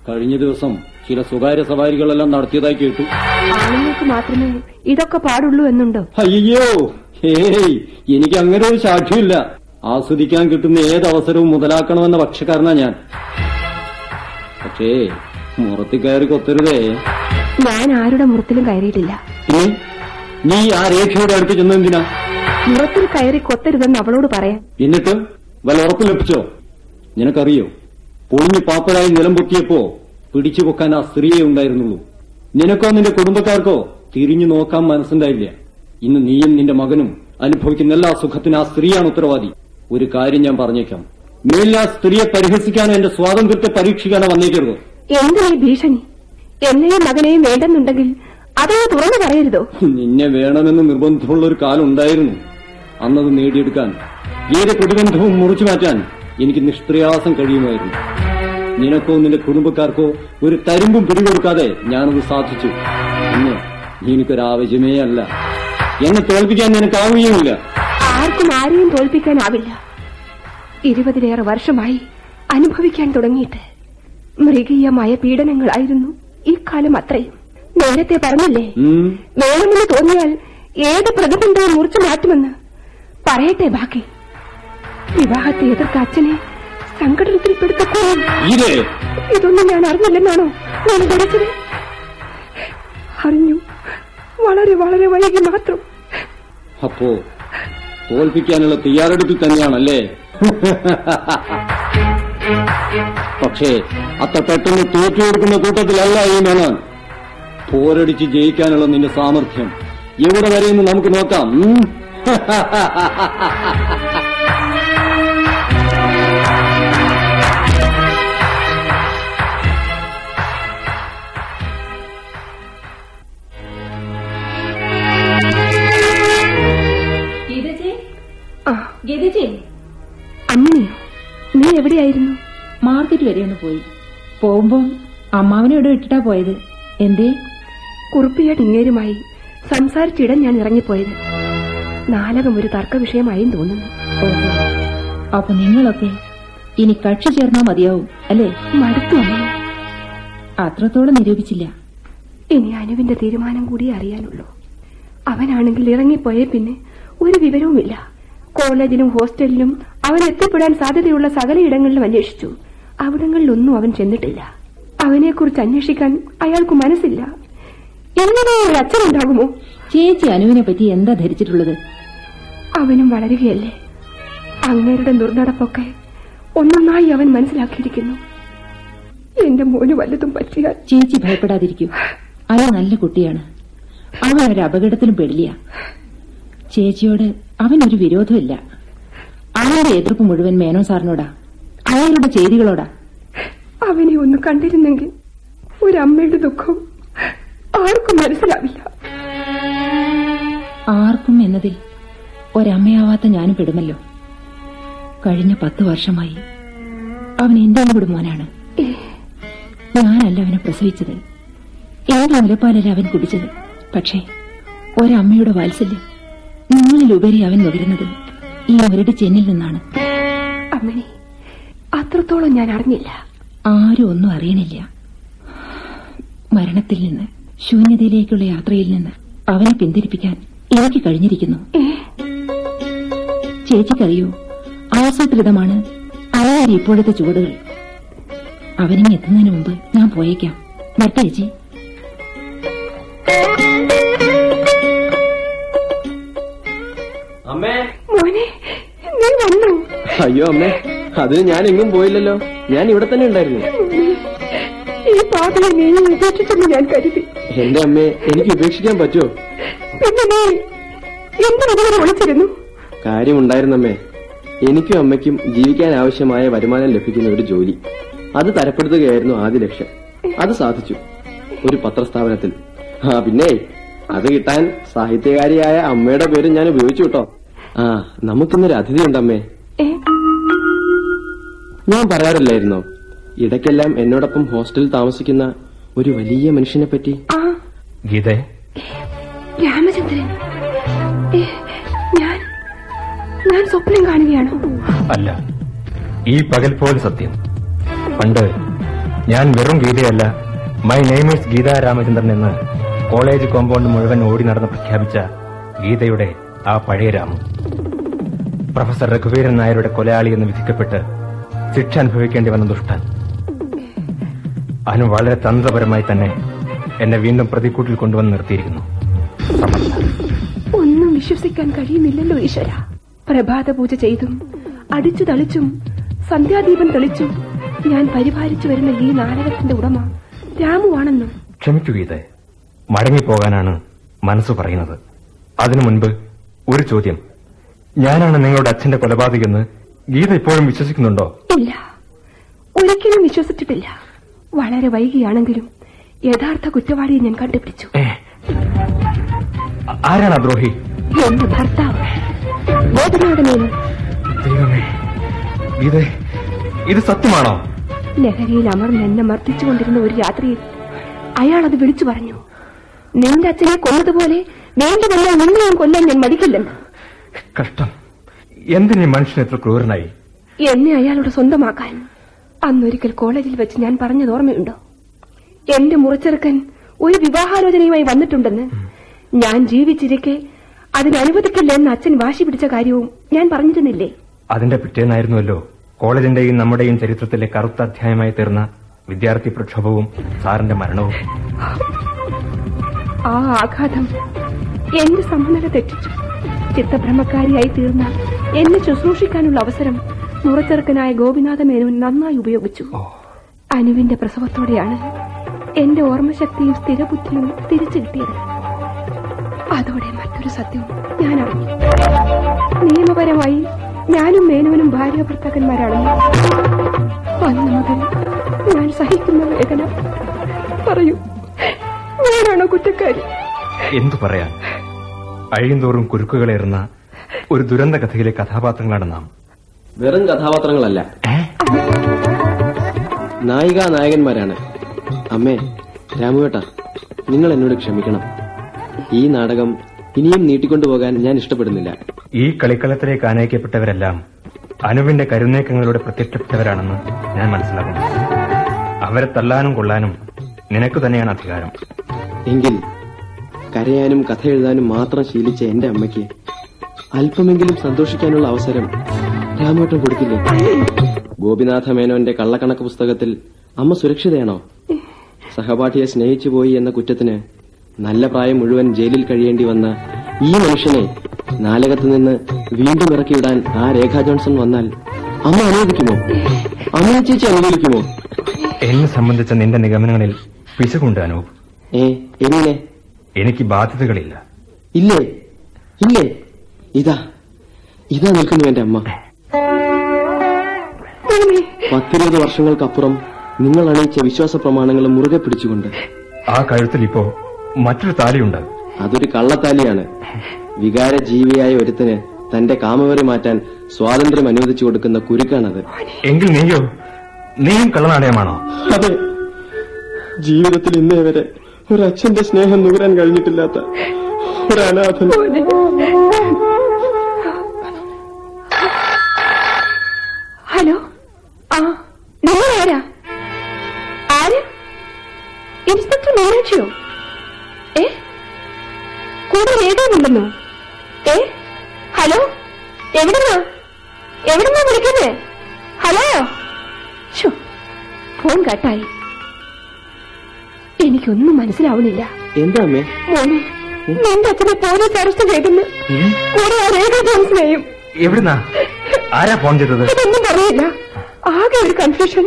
കഴിഞ്ഞ ദിവസം ചില സ്വകാര്യ സവാരികളെല്ലാം നടത്തിയതായി കേട്ടു. ആണുങ്ങൾക്ക് മാത്രമേ ഇതൊക്കെ പാടുള്ളൂ എന്നുണ്ടോ? അയ്യോ ഹേയ് എനിക്ക് അങ്ങനെ ഒരു സാക്ഷ്യമില്ല ആസ്വദിക്കാൻ കിട്ടുന്ന ഏത് അവസരവും മുതലാക്കണമെന്ന പക്ഷക്കാരനാ ഞാൻ. പക്ഷേ മുറത്തി കയറി കൊത്തരുതേ. ഞാൻ ആരുടെ മുറത്തിലും കയറിയിട്ടില്ല. നീ ആ രേഖയുടെ അടുത്ത് ചെന്നെന്തിനാ മുറത്തിൽ കയറി കൊത്തരുതെന്ന് അവളോട് പറയാൻ. എന്നിട്ട് വല്ല ഉറപ്പ് ലഭിച്ചോ? നിനക്കറിയോ? പൊളിഞ്ഞു പാപ്പരായി നിലം പൊത്തിയപ്പോ പിടിച്ചു പൊക്കാൻ ആ സ്ത്രീയെ ഉണ്ടായിരുന്നുള്ളൂ. നിനക്കോ നിന്റെ കുടുംബക്കാർക്കോ തിരിഞ്ഞു നോക്കാൻ മനസ്സുണ്ടായില്ല. ഇന്ന് നീയും നിന്റെ മകനും അനുഭവിക്കുന്ന എല്ലാ സുഖത്തിനും ആ സ്ത്രീയാണ് ഉത്തരവാദി. ഒരു കാര്യം ഞാൻ പറഞ്ഞേക്കാം. മേലിൽ ആ സ്ത്രീയെ പരിഹസിക്കാനോ എന്റെ സ്വാതന്ത്ര്യത്തെ പരീക്ഷിക്കാനോ വന്നേക്കരുത്. എന്തിനാ ഭീഷണി? എന്നെയും മകനെയും വേണ്ടെന്നുണ്ടെങ്കിൽ അതേ തുറന്നു പറയരുതോ? നിന്നെ വേണമെന്ന് നിർബന്ധമുള്ള ഒരു കാലം ഉണ്ടായിരുന്നു അന്നത് നേടിയെടുക്കാൻ ഏത് പ്രതിബന്ധവും മുറിച്ചു മാറ്റാൻ എനിക്ക് നിഷ്പ്രയാസം കഴിയുമായിരുന്നു. നിനക്കോ നിന്റെ കുടുംബക്കാർക്കോ ഒരു തരുമ്പും പിടികൊടുക്കാതെ ഞാനത് സാധിച്ചു. ഇന്ന് എനിക്കൊരാവശ്യമേ അല്ല. എന്നെ തോൽപ്പിക്കാൻ നിനക്കാവുകയുമില്ല ആർക്കും ആരെയും തോൽപ്പിക്കാനാവില്ല. ഇരുപതിലേറെ വർഷമായി അനുഭവിക്കാൻ തുടങ്ങിയിട്ട്. മൃഗീയമായ പീഡനങ്ങളായിരുന്നു ഈ കാലം അത്രയും. നേരത്തെ പറഞ്ഞില്ലേ? വേണമെന്ന് തോന്നിയാൽ ഏത് പ്രതിബന്ധവും മുറിച്ചു മാറ്റുമെന്ന്? പറയട്ടെ ബാക്കി. വിവാഹത്തെ എതിർത്ത അച്ഛനെ സങ്കടത്തിൽപ്പെടുത്തപ്പോഴും ഇതേ ഇതൊന്നും ഞാൻ അറിഞ്ഞില്ലെന്നാണോ ഞാൻ ധരിച്ചത് അറിഞ്ഞു. വളരെ വളരെ വൈകി മാത്രം. അപ്പോ തോൽപ്പിക്കാനുള്ള തയ്യാറെടുപ്പിൽ തന്നെയാണല്ലേ? [LAUGHS] പക്ഷേ അത്ര പെട്ടെന്ന് തോറ്റു കൊടുക്കുന്ന കൂട്ടത്തിലല്ല ഈ മേനോൻ പോരടിച്ച് ജയിക്കാനുള്ള നിന്റെ സാമർഥ്യം. എവിടെ വരെയെന്ന് നമുക്ക് നോക്കാം. ഗതിജി ആ. അമ്മിനിയോ നീ എവിടെയായിരുന്നു? മാർക്കറ്റ് വരെ ഒന്ന് പോയി. പോകുമ്പോ അമ്മാവനെ ഇവിടെ വിട്ടിട്ടാ പോയത്. എന്തേ? കുറുപ്പിയ ഇങ്ങേരുമായി സംസാരിച്ചിടാൻ ഞാൻ ഇറങ്ങിപ്പോയത്. നാലകം ഒരു തർക്ക വിഷയമായും തോന്നുന്നു. അപ്പൊ നിങ്ങളൊക്കെ ഇനി കക്ഷി ചേർന്നാ മതിയാവും അല്ലേ? മടുത്തു അത്രത്തോളം നിരൂപിച്ചില്ല. ഇനി അനുവിന്റെ തീരുമാനം കൂടി അറിയാനുള്ളൂ. അവനാണെങ്കിൽ ഇറങ്ങിപ്പോയേ പിന്നെ ഒരു വിവരവുമില്ല. കോളേജിലും ഹോസ്റ്റലിലും അവൻ എത്തിപ്പെടാൻ സാധ്യതയുള്ള സകലയിടങ്ങളിലും അന്വേഷിച്ചു. അവിടങ്ങളിലൊന്നും അവൻ ചെന്നിട്ടില്ല. അവനെക്കുറിച്ച് അന്വേഷിക്കാൻ അയാൾക്ക് മനസ്സില്ല. എങ്ങനെയോ ഒരു അച്ഛനുണ്ടാകുമോ? ചേച്ചി അനുവിനെ പറ്റി എന്താ ധരിച്ചിട്ടുള്ളത്? അവനും വളരുകയല്ലേ. അങ്ങേരുടെ ദുർനടപ്പൊക്കെ ഒന്നൊന്നായി അവൻ മനസ്സിലാക്കിയിരിക്കുന്നു. എന്റെ മോന് വല്ലതും പറ്റിയാൽ ചേച്ചി ഭയപ്പെടാതിരിക്കൂ. അയാൾ നല്ല കുട്ടിയാണ്. അവൻ ഒരു അപകടത്തിലും പെടില്ല. ചേച്ചിയോട് അവനൊരു വിരോധമില്ല. അവന്റെ എതിർപ്പ് മുഴുവൻ മേനോ സാറിനോടാ. അയാളുടെ ചേരികളോടാ? അവനെ ഒന്ന് കണ്ടിരുന്നെങ്കിൽ ഒരമ്മയുടെ ദുഃഖം ആർക്കും മനസ്സിലാവില്ല. ആർക്കും എന്നതിൽ ഒരമ്മയാവാത്ത ഞാനും പെടുമല്ലോ. കഴിഞ്ഞ പത്ത് വർഷമായി അവൻ എന്റെ കൂടെ മോനാണ് ഞാനല്ല അവനെ പ്രസവിച്ചത്. ഏത് മുലപ്പാലല്ല അവൻ കുടിച്ചത്. പക്ഷേ ഒരമ്മയുടെ വാത്സല്യം നിങ്ങളിലുപരി അവൻ നുകരുന്നത് ഈ അവരുടെ ചെന്നിൽ നിന്നാണ്. അമ്മനെ അത്രത്തോളം ഞാൻ അറിഞ്ഞില്ല. ആരും ഒന്നും അറിയണില്ല. മരണത്തിൽ നിന്ന് ശൂന്യതയിലേക്കുള്ള യാത്രയിൽ നിന്ന് അവനെ പിന്തിരിപ്പിക്കാൻ എനിക്ക് കഴിഞ്ഞിരിക്കുന്നു. ചേച്ചിക്കറിയോ ആസൂത്രിതമാണ് അയാളുടെ ഇപ്പോഴത്തെ ചുവടുകൾ. അവനെ എത്തുന്നതിന് മുമ്പ് ഞാൻ പോയേക്കാം. വരട്ടെ ചേച്ചി. അമ്മേ. മോനെ നീ വന്നു. അയ്യോ അമ്മേ. അതിന് ഞാൻ എങ്ങും പോയില്ലല്ലോ. ഞാൻ ഇവിടെ തന്നെ ഉണ്ടായിരുന്നു. ഈ പാതയെ നീ ഉപേക്ഷിച്ചെന്ന് ഞാൻ കരുതി. എന്റെ അമ്മേ എനിക്ക് ഉപേക്ഷിക്കാൻ പറ്റുമോ? പിന്നെ നീ വിളിച്ചിരുന്നു? കാര്യമുണ്ടായിരുന്നമ്മേ എനിക്കും അമ്മയ്ക്കും ജീവിക്കാൻ ആവശ്യമായ വരുമാനം ലഭിക്കുന്ന ഒരു ജോലി. അത് തരപ്പെടുത്തുകയായിരുന്നു ആദ്യ ലക്ഷ്യം. അത് സാധിച്ചു. ഒരു പത്രസ്ഥാപനത്തിൽ. ആ പിന്നെ അത് കിട്ടാൻ സാഹിത്യകാരിയായ അമ്മയുടെ പേര് ഞാൻ ഉപയോഗിച്ചു കേട്ടോ. ആ നമുക്കിന്നൊരു അതിഥിയുണ്ടമ്മേ. ഞാൻ പറയാറില്ലായിരുന്നോ? ഇടയ്ക്കെല്ലാം എന്നോടൊപ്പം ഹോസ്റ്റലിൽ താമസിക്കുന്ന ഒരു വലിയ മനുഷ്യനെ പറ്റി? ആ. ഗീതേ. രാമചന്ദ്രൻ. ഞാൻ ഞാൻ സ്വപ്നം കാണുകയാണോ. അല്ല ഈ പകൽ പോലെ സത്യം. പണ്ട് ഞാൻ വെറും ഗീതയല്ല my name is Geetha Ramachandran എന്ന് കോളേജ് കോമ്പൗണ്ട് മുഴുവൻ ഓടി നടന്ന് പ്രഖ്യാപിച്ച ഗീതയുടെ ആ പഴയ രാമു. പ്രൊഫസർ രഘുവീരൻ നായരുടെ കൊലയാളി എന്ന് വിധിക്കപ്പെട്ട് ശിക്ഷ അനുഭവിക്കേണ്ടി വന്ന ദുഷ്ടൻ. അനു വളരെ തന്ത്രപരമായി തന്നെ എന്നെ വീണ്ടും പ്രതിക്കൂട്ടിൽ കൊണ്ടുവന്ന് നിർത്തിയിരിക്കുന്നു. ഒന്നും വിശ്വസിക്കാൻ കഴിയുന്നില്ലല്ലോ ഈശ്വര. പ്രഭാത പൂജ ചെയ്തും അടിച്ചു തളിച്ചും സന്ധ്യാദീപം തെളിച്ചും ഞാൻ പരിപാലിച്ചു വരുന്ന ഈ നാടകത്തിന്റെ ഉടമ രാമുവാണെന്നും. ക്ഷമിച്ചു ഗീത മടങ്ങിപ്പോകാനാണ് മനസ്സ് പറയുന്നത്. അതിനു മുൻപ് ഒരു ചോദ്യം. ഞാനാണ് നിങ്ങളുടെ അച്ഛന്റെ കൊലപാതകെന്ന് ഗീത ഇപ്പോഴും വിശ്വസിക്കുന്നുണ്ടോ? ഇല്ല. ഒരിക്കലും വിശ്വസിച്ചിട്ടില്ല. വളരെ വൈകിയാണെങ്കിലും യഥാർത്ഥ കുറ്റവാളിയെ ഞാൻ കണ്ടുപിടിച്ചു. ആരാണ് ദ്രോഹി? എന്റെ ഭർത്താവ്. ദൈവമേ ഗീത ഇത് സത്യമാണോ? ലഹരിയിൽ അമർന്ന് എന്നെ മർദ്ദിച്ചുകൊണ്ടിരുന്ന ഒരു രാത്രിയിൽ അയാൾ അത് വിളിച്ചു പറഞ്ഞു. നിന്റെ അച്ഛനെ കൊന്നതുപോലെ വേണ്ടതെല്ലാം നിങ്ങളെയും കൊല്ലാൻ ഞാൻ മടിക്കില്ലെന്ന്. കഷ്ടം. എന്തിനീ മനുഷ്യൻ എത്ര ക്രൂരനായി? എന്നെ അയാളുടെ സ്വന്തമാക്കാൻ അന്നൊരിക്കൽ കോളേജിൽ വെച്ച് ഞാൻ പറഞ്ഞത് ഓർമ്മയുണ്ടോ? എന്റെ മുറിച്ചെറുക്കൻ ഒരു വിവാഹാലോചനയുമായി വന്നിട്ടുണ്ടെന്ന് ഞാൻ ജീവിച്ചിരിക്കെ അതിനനുവദിക്കില്ല എന്ന് അച്ഛൻ വാശി പിടിച്ച കാര്യവും ഞാൻ പറഞ്ഞിരുന്നില്ലേ? അതിന്റെ പിറ്റേന്നായിരുന്നുവല്ലോ കോളേജിന്റെയും നമ്മുടെയും ചരിത്രത്തിലെ കറുത്ത അധ്യായമായി തീർന്ന വിദ്യാർത്ഥി പ്രക്ഷോഭവും സാറിന്റെ മരണവും. ആ ആഘാതം എന്റെ സമനില തെറ്റിച്ചു. ചിത്തഭ്രമക്കാരിയായി തീർന്ന എന്നെ ശുശ്രൂഷിക്കാനുള്ള അവസരം നുറച്ചെറുക്കനായ ഗോപിനാഥ മേനോൻ നന്നായി ഉപയോഗിച്ചു. അനുവിന്റെ പ്രസവത്തോടെയാണ് എന്റെ ഓർമ്മശക്തിയും സ്ഥിരബുദ്ധിയും തിരിച്ചു കിട്ടിയത്. അതോടെ മറ്റൊരു സത്യവും ഞാൻ അറിഞ്ഞു. നിയമപരമായി ഞാനും മേനോനും ഭാര്യ ഭർത്താക്കന്മാരാണെന്ന് അന്ന് മുതൽ ഞാൻ സഹിക്കുന്ന വേദന. പറയൂ ഞാനാണോ കുറ്റക്കാരി? എന്തു പറയാൻ? അഴിയന്തോറും കുരുക്കുകളേറുന്ന ഒരു ദുരന്ത കഥയിലെ കഥാപാത്രങ്ങളാണ് നാം. വെറും കഥാപാത്രങ്ങളല്ല. നായിക നായകന്മാരാണ്. അമ്മേ രാമുവേട്ട നിങ്ങൾ എന്നോട് ക്ഷമിക്കണം. ഈ നാടകം ഇനിയും നീട്ടിക്കൊണ്ടുപോകാൻ ഞാൻ ഇഷ്ടപ്പെടുന്നില്ല. ഈ കളിക്കളത്തിലേക്ക് ആനയിക്കപ്പെട്ടവരെല്ലാം അനുവിന്റെ കരുനേക്കങ്ങളിലൂടെ പ്രത്യക്ഷപ്പെട്ടവരാണെന്ന് ഞാൻ മനസ്സിലാക്കുന്നു. അവരെ തല്ലാനും കൊള്ളാനും നിനക്ക് തന്നെയാണ് അധികാരം. എങ്കിൽ കരയാനും കഥ എഴുതാനും മാത്രം ശീലിച്ച എന്റെ അമ്മയ്ക്ക് അല്പമെങ്കിലും സന്തോഷിക്കാനുള്ള അവസരം രാമേട്ടം കൊടുക്കില്ലേ ഗോപിനാഥ മേനോന്റെ കള്ളക്കണക്ക് പുസ്തകത്തിൽ അമ്മ സുരക്ഷിതയാണോ? സഹപാഠിയെ സ്നേഹിച്ചു പോയി എന്ന കുറ്റത്തിന് നല്ല പ്രായം മുഴുവൻ ജയിലിൽ കഴിയേണ്ടി വന്ന ഈ മനുഷ്യനെ നാലകത്ത് നിന്ന് വീണ്ടും ഇറക്കിവിടാൻ ആ രേഖ ജോൺസൺ വന്നാൽ അമ്മ അനുവദിക്കുമോ? അമ്മ ചേച്ചി അനുവദിക്കുമോ? എന്നെ സംബന്ധിച്ച നിന്റെ നിഗമനങ്ങളിൽ പിശകുണ്ട് അനൂപ്. ഏ എങ്ങനെ? എനിക്ക് ബാധ്യതകളില്ല. ഇല്ലേ? ഇല്ലേ? ഇതാ. ഇതാ നിൽക്കുന്നു എന്റെ അമ്മ. പത്തിരുപത് വർഷങ്ങൾക്കപ്പുറം നിങ്ങൾ അണിയിച്ച വിശ്വാസ പ്രമാണങ്ങൾ മുറുകെ പിടിച്ചുകൊണ്ട്. ആ കഴുത്തിൽ ഇപ്പോ മറ്റൊരു താലിയുണ്ട്. അതൊരു കള്ളത്താലിയാണ്. വികാര ജീവിയായ ഒരുത്തിന് തന്റെ കാമവരെ മാറ്റാൻ സ്വാതന്ത്ര്യം അനുവദിച്ചു കൊടുക്കുന്ന കുരുക്കാണത്. എങ്കിൽ നീയോ? നീയും കള്ളനാണയമാണോ? അതെ. ജീവിതത്തിൽ ഇന്നേ വരെ ഒരു അച്ഛന്റെ സ്നേഹം നുകരാൻ കഴിഞ്ഞിട്ടില്ലാത്ത ഒരു മനസ്സിലാവുന്നില്ല എന്താ അമ്മേ? മോനെ നിന്റെ അച്ഛനെ പോലീസ് അറസ്റ്റ് ചെയ്തെന്ന് കൂടെ ആ രേഖ ജോൺസിനെയും എവിടുന്നാ? ആരാ ഫോൺ ചെയ്തത്? ഇതൊന്നും പറയില്ല. ആകെ ഒരു കൺഫ്യൂഷൻ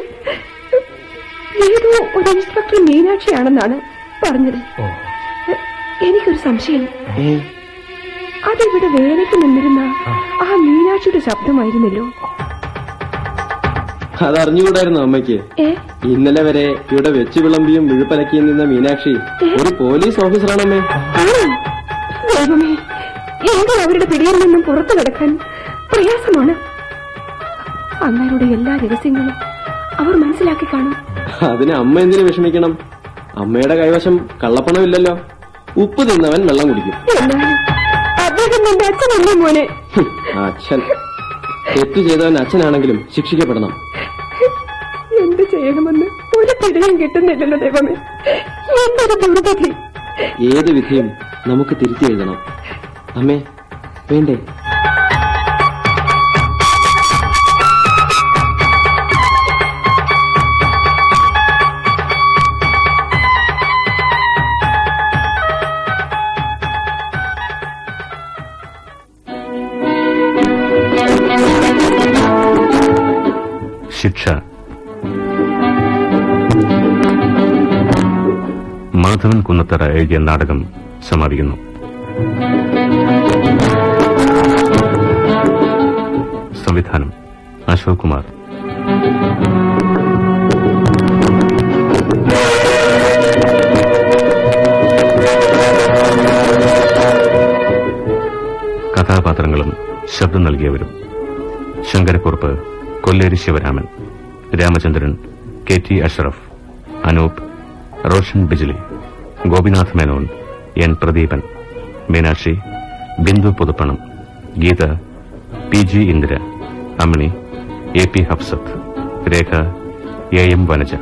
ഏതോ ഒരു ഇൻസ്പെക്ടർ മീനാക്ഷിയാണെന്നാണ് പറഞ്ഞത്. എനിക്കൊരു സംശയം. അതിവിടെ വേലയ്ക്ക് നിന്നിരുന്ന ആ മീനാക്ഷിയുടെ ശബ്ദമായിരുന്നല്ലോ. അതറിഞ്ഞുകൂടായിരുന്നു അമ്മയ്ക്ക്. ഇന്നലെ വരെ ഇവിടെ വെച്ചു വിളമ്പിയും വിഴുപ്പലക്കിയും നിന്ന മീനാക്ഷി ഒരു പോലീസ് ഓഫീസറാണമ്മേ? ദൈവമേ അവരുടെ പിടിയിൽ നിന്നും പുറത്തു കിടക്കാൻ പ്രയാസമാണ്? അങ്ങാരുടെ എല്ലാ രഹസ്യങ്ങളും അവർ മനസ്സിലാക്കി കാണും. അതിന് അമ്മ എന്തിനു വിഷമിക്കണം? അമ്മയുടെ കൈവശം കള്ളപ്പണമില്ലല്ലോ. ഉപ്പ് തിന്നവൻ വെള്ളം കുടിക്കും. അച്ഛൻ. തെറ്റു ചെയ്തവൻ അച്ഛനാണെങ്കിലും ശിക്ഷിക്കപ്പെടണം. എന്ത് ചെയ്യണമെന്ന് ഒരു പിടിയും കിട്ടുന്നില്ലല്ലോ ദൈവമേ. എന്തൊരു ദുർഗതി ഏത് വിധിയും നമുക്ക് തിരുത്തി എഴുതണം. അമ്മേ വേണ്ടേ? ശിക്ഷ. മാധവൻ കുന്നത്തറ എഴുതിയ നാടകം സമാപിക്കുന്നു. സംവിധാനം അശോക് കുമാർ. കഥാപാത്രങ്ങളും ശബ്ദം നൽകിയവരും Sankarakkurup Kolleri Sivaraman Ramachandran K T Ashraf Anoop Roshan Bijli Gopinath Menon N Pradeepan Meenakshi Bindu Puthuppanam Geetha P G Indira Ammini A P Hafsath Rekha A M Vanaja.